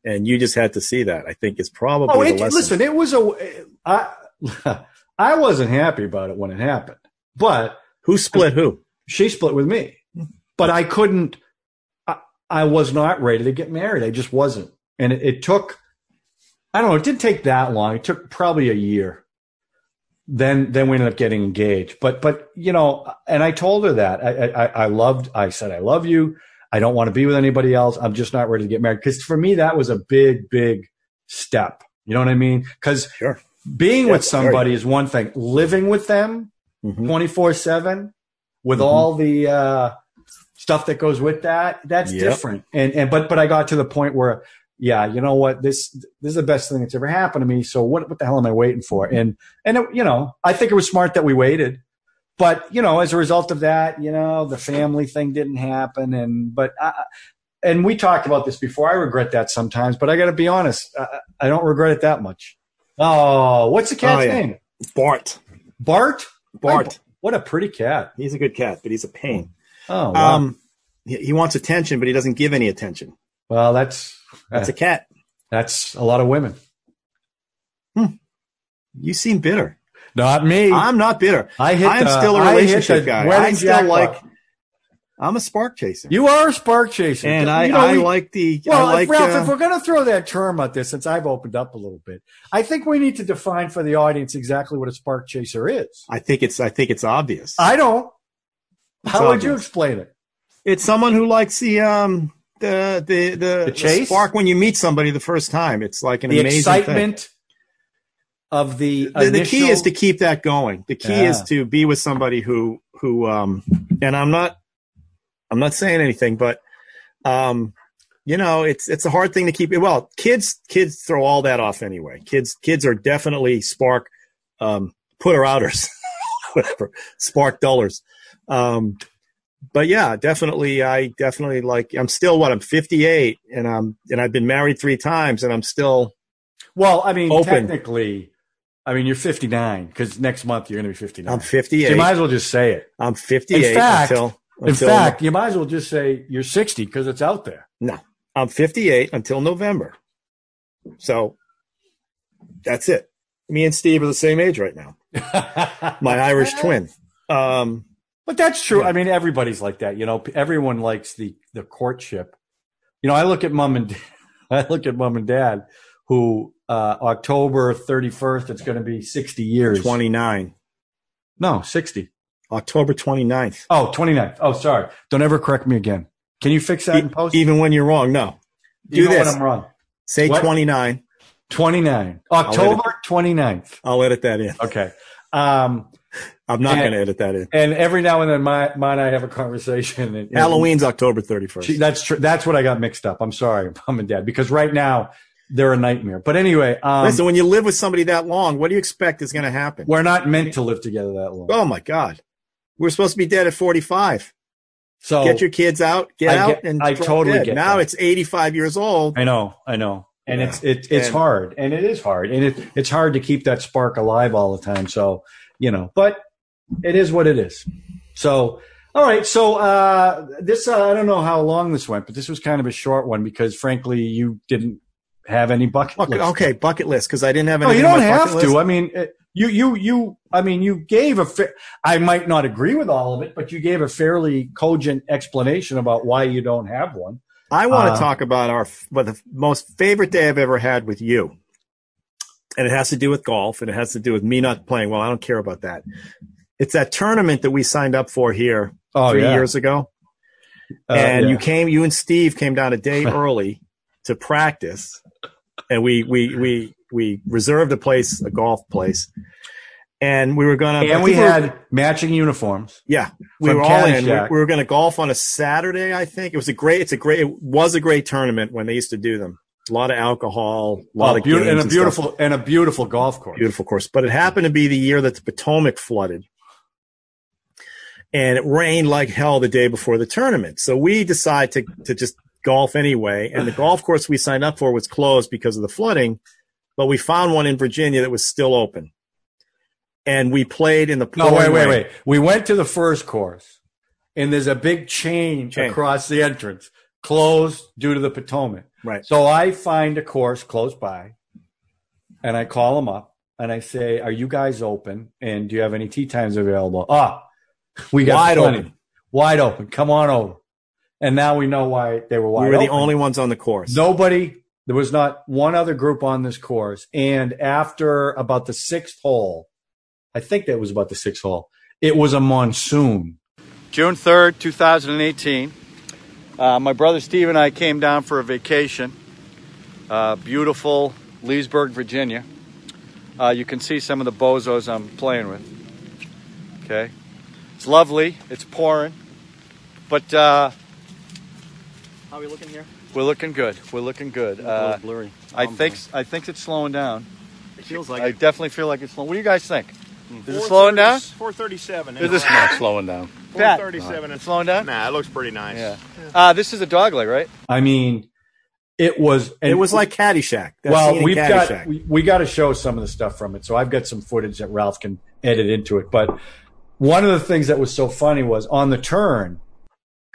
And you just had to see that. I think it's probably Oh, it, listen, it was a. I I wasn't happy about it when it happened, but Who split who? she split with me. But I couldn't. I, was not ready to get married. I just wasn't, and it, it took. I don't know. It didn't take that long. It took probably a year. Then then we ended up getting engaged. But but you know, and I told her that I I, I loved. I said I love you. I don't want to be with anybody else. I'm just not ready to get married. Because for me, that was a big big step. You know what I mean? Because Sure. being Yeah, with somebody is one thing. Living with them Mhm. 24 7 with Mhm. all the uh, stuff that goes with that that's Yep. different. And and but but i got to the point where yeah you know what? This this is the best thing that's ever happened to me. So what what the hell am i waiting for? And and it, you know i think it was smart that we waited. But you know as a result of that you know the family thing didn't happen. And but I, and we talked about this before. I regret that sometimes but i got to be honest I, I don't regret it that much. Oh what's the cat's Oh, yeah. name? Bart. bart? Bart. what a pretty cat. He's a good cat, but he's a pain. Oh, wow. Um, he, he wants attention, but he doesn't give any attention. well, that's That's a cat. that's a lot of women. You seem bitter. Not me. I'm not bitter. I hit. I'm the- still a relationship the guy. I still jackpot. like. I'm a spark chaser, You are a spark chaser, and I, You know, I we- like the. Well, I like. Ralph, uh, if we're going to throw that term out there, since I've opened up a little bit, I think we need to define for the audience exactly what a spark chaser is. I think it's. I think it's obvious. I don't. It's How would you explain it? It's someone who likes the um the the the, The chase? spark when you meet somebody the first time. It's like an The amazing thing. excitement of the The, the key is to keep that going. The key Yeah. is to be with somebody who who um and I'm not I'm not saying anything, but um you know it's it's a hard thing to keep. Well, kids kids throw all that off anyway. Kids kids are definitely spark um putter outers, whatever spark dullers. Um, but yeah, definitely. I definitely like. I'm still what I'm 58, and I'm and I've been married three times, and I'm still Well, I mean, Open. technically, I mean, you're 59 because next month you're going to be 59. I'm So 58. you might as well just say it. I'm 58 In fact- until In fact, you might as well just say you're 60 because it's out there. no, I'm 58 until November. So that's it. Me and Steve are the same age right now. My Irish twin. Um, But that's true. Yeah. I mean, everybody's like that. You know, everyone likes the the courtship. You know, I look at mom and I look at mom and dad who uh October 31st it's going to be 60 years. 29. No, 60. October 29th. Oh, 29th. Oh, sorry. Don't ever correct me again. Can you fix that in post? Even when you're wrong. No. Do when this. I'm wrong. Say What? 29. 29. October 29th. I'll edit that in. Okay. Um I'm not going to edit that in. and every now and then my my and I have a conversation and, and Halloween's October 31st. She, that's true. That's what I got mixed up. I'm sorry, mom and dad, because right now they're a nightmare. But anyway, um, Listen, when you live with somebody that long, what do you expect is going to happen? we're not meant to live together that long. Oh my God. We're supposed to be dead at 45. So Get your kids out, get I out and I totally dead. get Now that. it's 85 years old. I know, I know, and Yeah. it's it, it's And- hard, and it is hard, and it, it's hard to keep that spark alive all the time. So you know, but it is what it is. So all right, so uh, this uh, I don't know how long this went, but this was kind of a short one because frankly, you didn't have any bucket Okay, list. okay, bucket list because I didn't have No, you don't have to. list. I mean, it- you, you, you. I mean, you gave a. Fa- I might not agree with all of it, but you gave a fairly cogent explanation about why you don't have one. I want to Uh, talk about our what the most favorite day I've ever had with you, and it has to do with golf, and it has to do with me not playing well. I don't care about that. It's that tournament that we signed up for here Oh three yeah. years ago, Uh, and yeah. you came, you and Steve came down a day early to practice, and we we we we reserved a place, a golf place, and we were gonna. And we were- had matching uniforms. Yeah, we were all in. We, we were going to golf on a Saturday. I think it was a great. It's a great. It was a great tournament when they used to do them. Oh, a lot of alcohol, a lot Oh, of games and a stuff. beautiful and a beautiful golf course. beautiful course. But it happened to be the year that the Potomac flooded, and it rained like hell the day before the tournament. So we decided to to just golf anyway. And the golf course we signed up for was closed because of the flooding, but we found one in Virginia that was still open. And we played in the No, wait, wait, rain. wait. We went to the first course, and there's a big change, Chain. across the entrance, closed due to the Potomac. Right. So I find a course close by, and I call them up, and I say, "Are you guys open? And do you have any tee times available?" Ah, we got Wide plenty. open. wide open. Come on over. And now we know why they were wide We were the open. only ones on the course. Nobody, there was not one other group on this course. And after about the sixth hole, I think that was about the sixth hole, it was a monsoon. June 3rd, 2018. Uh, my brother Steve and I came down for a vacation. Uh, beautiful Leesburg, Virginia. Uh, you can see some of the bozos I'm playing with. Okay. It's lovely. It's pouring. But uh, How are we looking here? we're looking good. We're looking good. Uh, blurry. I think I think it's slowing down. it feels like I definitely feel like it's slowing. What do you guys think? Is it slowing down? 437. Is this not slowing down? Pat, 437. it's slowing down. Nah, it looks pretty nice. Yeah. Uh, this is a dog leg, right? I mean, it was. it was like Caddyshack. That well, scene in we've Caddyshack. got we, we got to show some of the stuff from it. So I've got some footage that Ralph can edit into it. But one of the things that was so funny was on the turn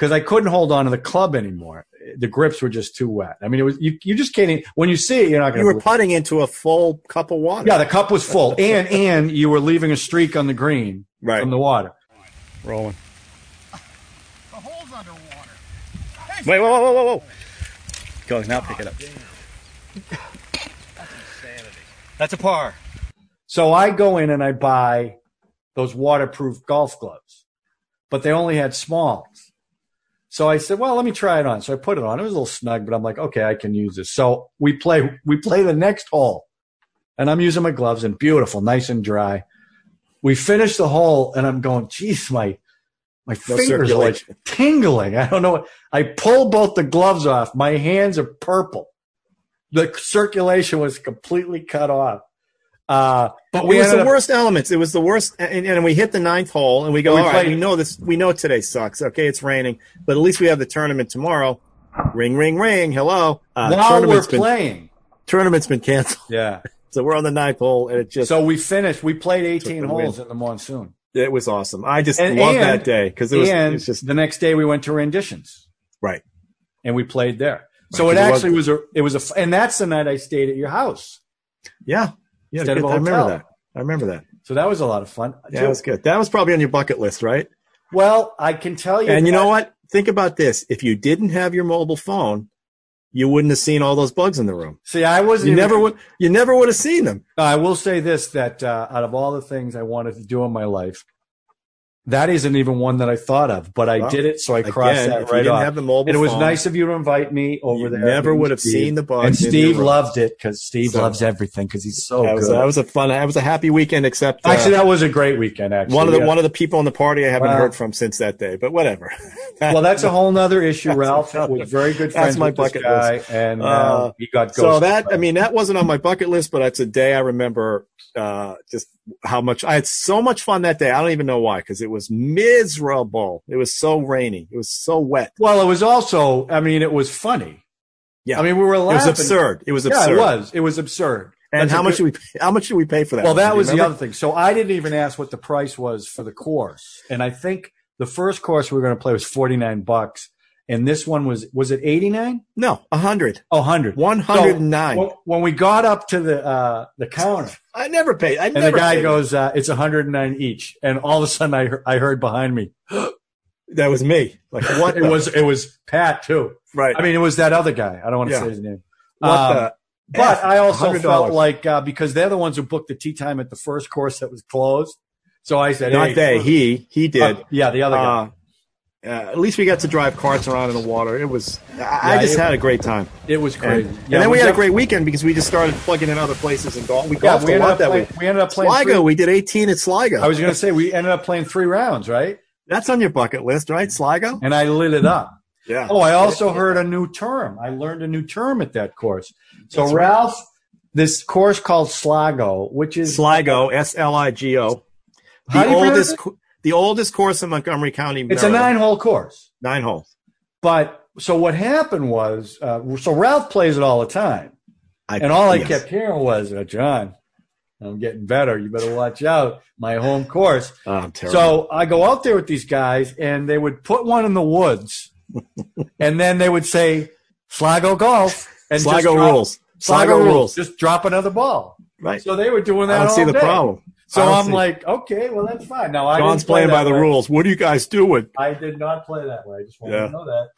because I couldn't hold on to the club anymore. The grips were just too wet. I mean, it was you. You just can't. When you see it, you're not going you were putting into a full cup of water. yeah, the cup was full, and and you were leaving a streak on the green Right. from the water. rolling. The hole's underwater. Wait, whoa, whoa, whoa, whoa, whoa. Oh, go now, pick it up. That's insanity. That's a par. So I go in and I buy those waterproof golf gloves, but they only had smalls. So I said, well, let me try it on. So I put it on. It was a little snug, but I'm like, okay, I can use this. So we play, we play the next hole and I'm using my gloves and beautiful, nice and dry. We finish the hole and I'm going, geez, my, my No fingers are like tingling. I don't know. what I pull both the gloves off. My hands are purple. The circulation was completely cut off. Uh, but It we was the up- worst elements. It was the worst, and, and we hit the ninth hole, and we go, We all right, we know this. We know today sucks. Okay, it's raining, but at least we have the tournament tomorrow. Ring, ring, ring. Hello. Uh, while we're tournament's been, playing. tournament's been canceled, Yeah. so we're on the ninth hole, and it just So we finished. We played 18 holes in the monsoon. it was awesome. I just And- love and- that day because it was, it was just the next day we went to renditions right. and we played there. So Right, it 'cause it actually was a. It was a And that's the night I stayed at your house. Yeah, yeah. Instead good. of a I remember that. I remember that. So that was a lot of fun. Yeah, that was good. That was probably on your bucket list, right? Well, I can tell you. And you know what? Think about this. If you didn't have your mobile phone, you wouldn't have seen all those bugs in the room. See, I wasn't. You even- never would. You never would have seen them. I will say this: that uh, out of all the things I wanted to do in my life, that isn't even one that I thought of, but I did it, so I crossed Again, that right didn't off. have the mobile and it was phone, nice of you to invite me over You there. never would have Steve. seen the bug And Steve loved it because Steve So- loves everything because he's so That was, good. that was a fun. That was a happy weekend. Except uh, actually, that was a great weekend. Actually, one of the yeah. one of the people in the party I haven't Wow. heard from since that day. But whatever. well, that's a whole other issue. Ralph another- was very good that's my bucket guy, and uh, Uh, he got so that I mean that wasn't on my bucket list, but it's a day I remember uh, just how much I had so much fun that day. I don't even know why because it was miserable. It was so rainy. It was so wet. well, it was also. I mean, it was funny. Yeah. I mean, we were It was absurd. It was absurd. Yeah, it was. It was absurd. And That's how much good- did we? How much did we pay for that? Well, that was the other thing. So I didn't even ask what the price was for the course, and I think the first course we were going to play was forty nine bucks, and this one was was it eighty nine? No, a hundred. Oh, hundred. One hundred and nine. When, we got up to the uh, the counter, I never paid. I and never the guy paid. goes, uh, "It's 109 each," and all of a sudden I heard, I heard behind me, That was me. Like what? it the- was it was Pat too. right. I mean, it was that other guy. I don't want to Yeah. say his name. what um, the? But F? I also $100. felt like uh, because they're the ones who booked the tee time at the first course that was closed. So I said, Not hey, they. He. He did. uh, yeah, the other guy. Uh, uh, at least we got to drive carts around in the water. It was. I, I just it- had a great time. It was And, crazy. and Yeah, then we, had a great weekend because we just started plugging in other places and golf. We Yeah, we a ended, lot up that playing, week. we ended up playing. Sligo. three- We did 18 at Sligo. I was going to say we ended up playing three rounds, right? That's on your bucket list, right? Sligo. And I lit it up. Yeah. Oh, I also heard a new term. I learned a new term at that course. So That's right. Ralph, this course called Sligo, which is Sligo. S L I G O. The do you pronounce oldest. The oldest course in Montgomery County. it's a nine-hole course. Nine holes. But so what happened was, uh, so Ralph plays it all the time, I, and all I kept hearing was, uh, "John, I'm getting better. You better watch out. My home course." Oh. So I go out there with these guys, and they would put one in the woods, and then they would say, "Sligo golf," and Sligo drop- rules. Sligo, Sligo rules. rules. Just drop another ball. Right. So they were doing that. I don't all see the day. problem. So Honestly. I'm like, okay, well that's fine. Now I John's play playing by the way. rules. What are you guys doing? I did not play that way. I just wanted Yeah. to know that.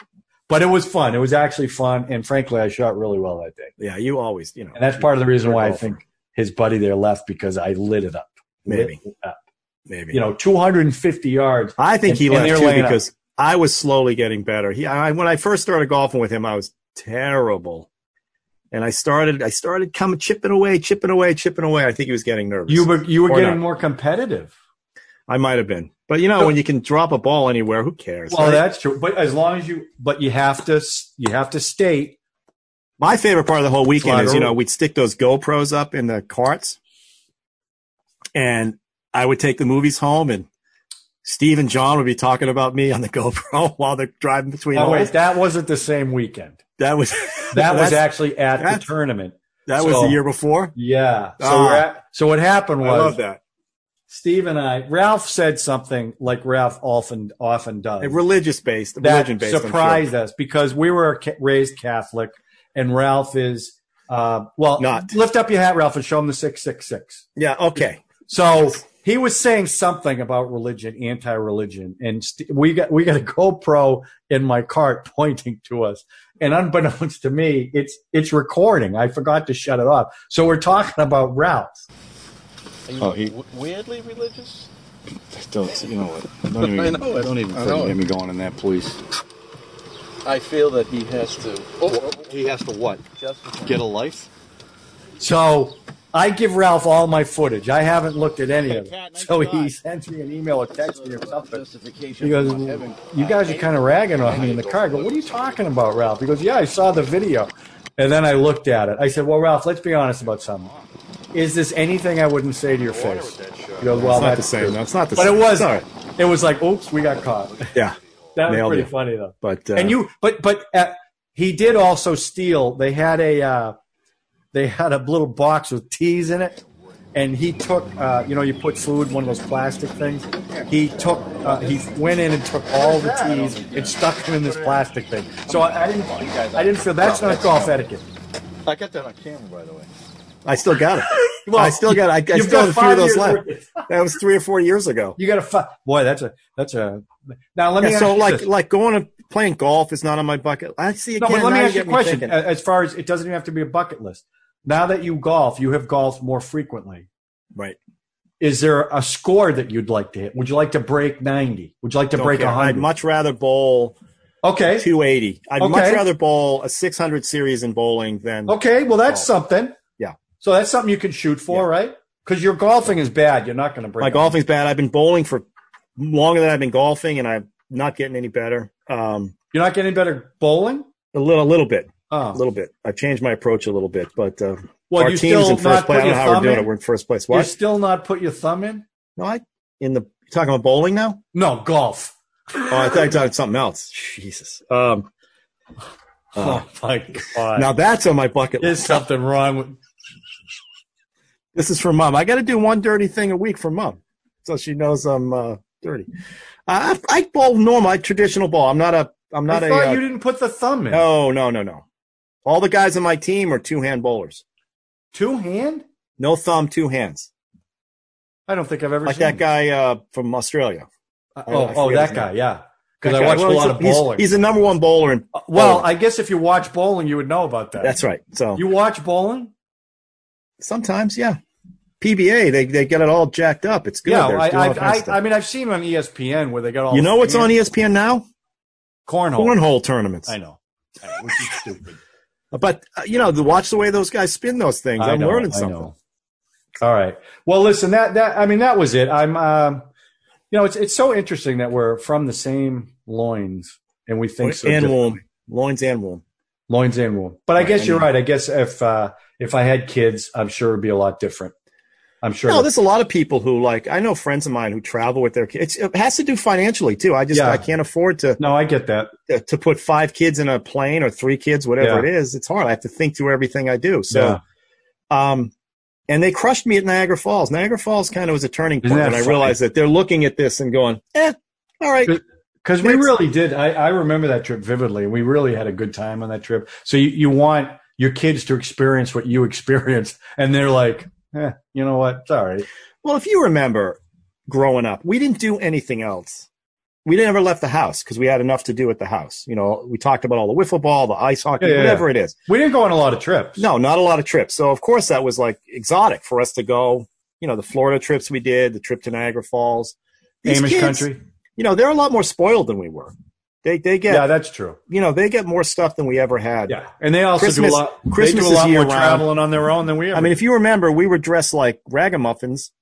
But it was fun. It was actually fun, and frankly, I shot really well that day. Yeah, you always, you know. And that's part of the reason why I think his buddy there left because I lit it up. Maybe. It up. Maybe. You know, 250 yards. I think he and- left too laying up. because I was slowly getting better. He, I, when I first started golfing with him, I was terrible, and I started, I started coming chipping away, chipping away, chipping away. I think he was getting nervous. You were you were Or getting not. more competitive. I might have been, but you know, So- when you can drop a ball anywhere, who cares? Well, right? that's true. But as long as you, but you have to, you have to state. My favorite part of the whole weekend is, you know, we'd stick those GoPros up in the carts and I would take the movies home and Steve and John would be talking about me on the GoPro while they're driving between Oh, wait, that wasn't the same weekend. That was, That was actually at the tournament. that was the year before. Yeah. So, Ah. we're at, so what happened was I love that. Steve and I, Ralph said something like Ralph often often does. Religious based, religion based. surprised us because we were ca- raised Catholic, and Ralph is uh, well. Not. lift up your hat, Ralph, and show him the six six six. Yeah. Okay. So he was saying something about religion, anti-religion, and st- we got we got a GoPro in my cart pointing to us, and unbeknownst to me, it's it's recording. I forgot to shut it off, so we're talking about Ralph. Are you Oh, he- w- weirdly religious? Don't you know what? Don't even, I know it. don't even I know freaking it. get me going in that, please. I feel that he has to. Oh, He has to what? justify. Get a life? So I give Ralph all my footage. I haven't looked at any of it. So he try. sends me an email or text me or something. He goes, for not having- "You guys are kind of ragging on me in the car." I go, "What are you talking about, Ralph?" He goes, "Yeah, I saw the video." And then I looked at it. I said, "Well, Ralph, let's be honest about something. Is this anything I wouldn't say to your face?" He goes, "Well, It's not the same. true." No, it's not the But same. it was. It's. It was like, "Oops, we got caught." Yeah. That was Nailed pretty it. funny though. But uh, and you, but but uh, he did also steal. They had a uh, they had a little box with tees in it, and he took. Uh, you know, you put food in one of those plastic things. He took. Uh, he went in and took all the tees and stuck them in this plastic thing. So I, I didn't. I didn't feel that's not golf etiquette. I got that on camera, by the way. I still got it. Well, I still got it. I, I still got have a few of those left. That was three or four years ago. You got a fi- boy. That's a that's a. Now let me Yeah, ask so you like this. like going to playing golf is not on my bucket. I see No, but let me ask you a question. thinking. As far as it doesn't even have to be a bucket list. Now that you golf, you have golfed more frequently. Right. is there a score that you'd like to hit? Would you like to break 90? Would you like to Don't break care. I'd much rather bowl okay. 280. I'd much rather bowl a 600 series in bowling than Okay. Well, that's Oh. something. Yeah. So that's something you can shoot for, right? Because your golfing is bad. You're not going to break my 100. golfing's bad. I've been bowling for longer than I've been golfing, and I'm not getting any better. Um, You're not getting better bowling? a little, a little bit, Oh. a little bit. I've changed my approach a little bit, but uh, Well, our team's in first place. I don't know how we're doing in? it. We're in first place. You still not put your thumb in? No, I in the you talking about bowling now? No, golf. Oh, I thought you talking something else. Jesus. Um, oh my God. now that's on my bucket There's list. There's something wrong with This is for mom. I got to do one dirty thing a week for mom, so she knows I'm uh, dirty. I, I bowl normal, I traditional ball. I'm not a. I'm not I a. thought uh, you didn't put the thumb in. no, no, no, no. All the guys on my team are two hand bowlers. Two hand? No thumb, two hands. I don't think I've ever Like seen that guy uh, from Australia. Oh, oh, that guy, yeah. Because I watched Well, a he's lot of bowling. He's, the number one bowler in. well, bowling. I guess if you watch bowling, you would know about that. That's right. So you watch bowling? sometimes, yeah. PBA, they they get it all jacked up. It's good. Yeah, I, I, I. I mean, I've seen on ESPN where they got all. you know what's on ESPN now? Cornhole. Cornhole tournaments. I know, I know, which is stupid. But uh, you know, the, watch the way those guys spin those things. I I'm know, learning something. All right. Well, listen. That that I mean, that was it. I'm. Um, you know, it's it's so interesting that we're from the same loins and we think so. and womb, loins and womb. Loins and womb. But I guess you're right. I guess if uh, if I had kids, I'm sure it'd be a lot different. I'm sure. No, there's a lot of people who like. I know friends of mine who travel with their kids. It has to do financially too. I just Yeah. I can't afford to no, I get that. to put five kids in a plane or three kids, whatever Yeah. it is. It's hard. I have to think through everything I do. So, um, and they crushed me at Niagara Falls. Niagara Falls kind of was a turning point when I realized that they're looking at this and going, "Eh, all right." Because we really did. I, I remember that trip vividly. We really had a good time on that trip. So you, you want your kids to experience what you experienced, and they're like, eh, you know what? Sorry. Well, if you remember growing up, we didn't do anything else. We never left the house because we had enough to do at the house. You know, we talked about all the wiffle ball, the ice hockey, Yeah, yeah, whatever it is. We didn't go on a lot of trips. No, not a lot of trips. So of course that was like exotic for us to go. You know, the Florida trips we did, the trip to Niagara Falls. These Amish kids, country. You know, they're a lot more spoiled than we were. They they get Yeah, that's true. you know they get more stuff than we ever had. Yeah, and they also Christmas- do a lot. Christmas they do a is lot more year-round. traveling on their own than we. Ever I mean, if you remember, we were dressed like ragamuffins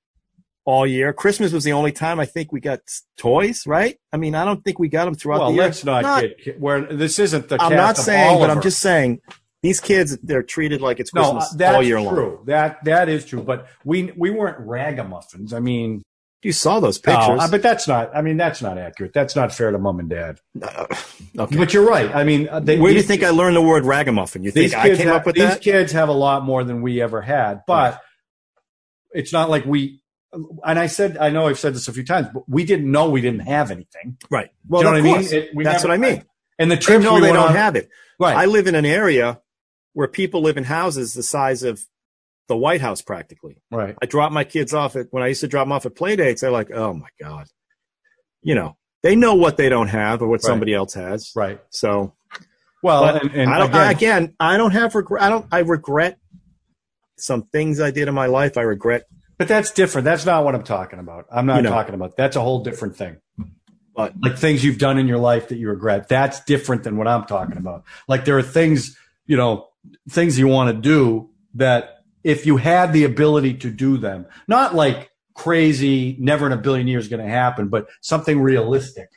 all year. Christmas was the only time I think we got toys, right? I mean, I don't think we got them throughout well, the year. let's not, get where this isn't the. I'm not saying, but I'm just saying these kids they're treated like it's no. Christmas uh, That's all year long. true. That that is true. But we we weren't ragamuffins. I mean, You saw those pictures. uh, but that's not. I mean, that's not accurate. That's not fair to mom and dad. Uh, okay. But you're right. I mean, uh, they, Where do you think I learned the word ragamuffin? You think I came have, up with these that? These kids have a lot more than we ever had, but it's not like we. And I said, I know I've said this a few times, but we didn't know we didn't have anything. Right. Well, you know of what I mean? It- we That's never- what I mean. And the They trips know we they don't on- have it. right. I live in an area where people live in houses the size of the White House practically. right. I drop my kids off at when I used to drop them off at play dates. They're like, "Oh my god," you know, they know what they don't have or what Right. somebody else has. Right. So, Well, and, and I don't. again, I, again, I don't have regret. I don't. I regret some things I did in my life. I regret, but that's different. That's not what I'm talking about. I'm not You know. talking about. That's a whole different thing. but Like things you've done in your life that you regret. That's different than what I'm talking about. Like there are things, you know, things you want to do that if you had the ability to do them, not like crazy, never in a billion years going to happen, but something realistic.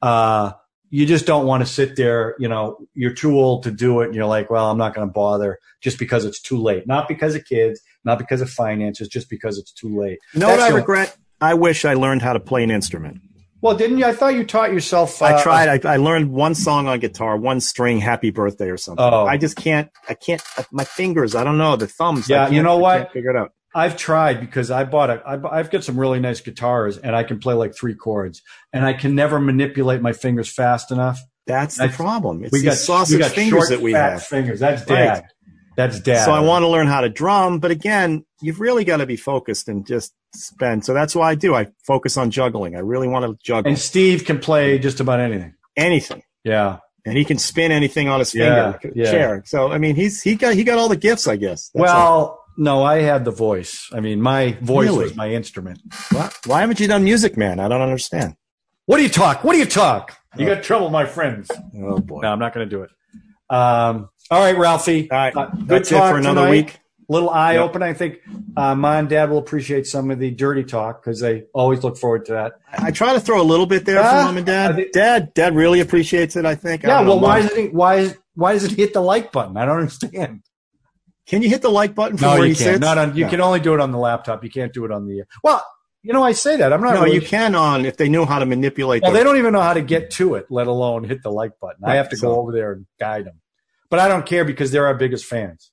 Uh, you just don't want to sit there, you know, you're too old to do it. And you're like, well, I'm not going to bother just because it's too late. Not because of kids, not because of finances, just because it's too late. you know what I regret? I wish I learned how to play an instrument. Well, didn't you? I thought you taught yourself. Uh, I tried. I, I learned one song on guitar, one string, "Happy Birthday" or something. Oh. I just can't. I can't. My fingers. I don't know the thumbs. Yeah, you know I what? figure it out. I've tried because I bought a. I, bu- I've got some really nice guitars, and I can play like three chords, and I can never manipulate my fingers fast enough. That's the That's- problem. It's We got sausage we got fingers short, that we fat have. Fingers. That's Right. Dad. That's dad. So I want to learn how to drum, but again, you've really got to be focused and just spend. So that's why I do. I focus on juggling. I really want to juggle And Steve can play just about anything. anything, Yeah. and he can spin anything on his Yeah, finger, yeah. chair. So I mean, he's he got he got all the gifts, I guess. That's all. well, no, I had the voice. I mean, my voice Really? was my instrument. Why, why haven't you done Music Man? I don't understand. What do you talk? What do you talk? You got trouble, my friends. Oh boy. No, I'm not going to do it. Um, all right, Ralphie. All right, Uh, good that's it talk for another tonight. week. Little eye Yep. open. I think uh, mom and dad will appreciate some of the dirty talk because they always look forward to that. I try to throw a little bit there Yeah, for mom and dad. I think- dad, dad really appreciates it. I think. Yeah. don't Well, know, why does it? Why is why does it hit the like button? I don't understand. Can you hit the like button from No, where you can't. Not on. You No. can only do it on the laptop. You can't do it on the. Well, you know, I say that. I'm not. No, really you can on if they knew how to manipulate. Well, the- they don't even know how to get to it, let alone hit the like button. I have to so- go over there and guide them. But I don't care because they're our biggest fans.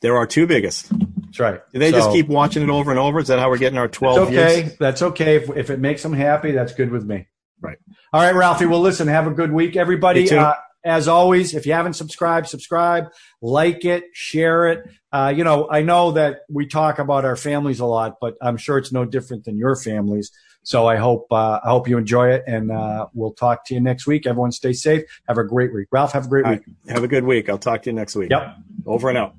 There are two biggest. That's right. Do they just keep watching it over and over? Is that how we're getting our It's twelve okay. views? That's okay. If, if it makes them happy, that's good with me. Right. All right, Ralphie. Well, listen, have a good week, everybody. Uh, as always, if you haven't subscribed, subscribe, like it, share it. Uh, you know, I know that we talk about our families a lot, but I'm sure it's no different than your families. So I hope uh, I hope you enjoy it, and uh, we'll talk to you next week. Everyone, stay safe. Have a great week, Ralph. Have a great All week. right. Have a good week. I'll talk to you next week. Yep. Over and out.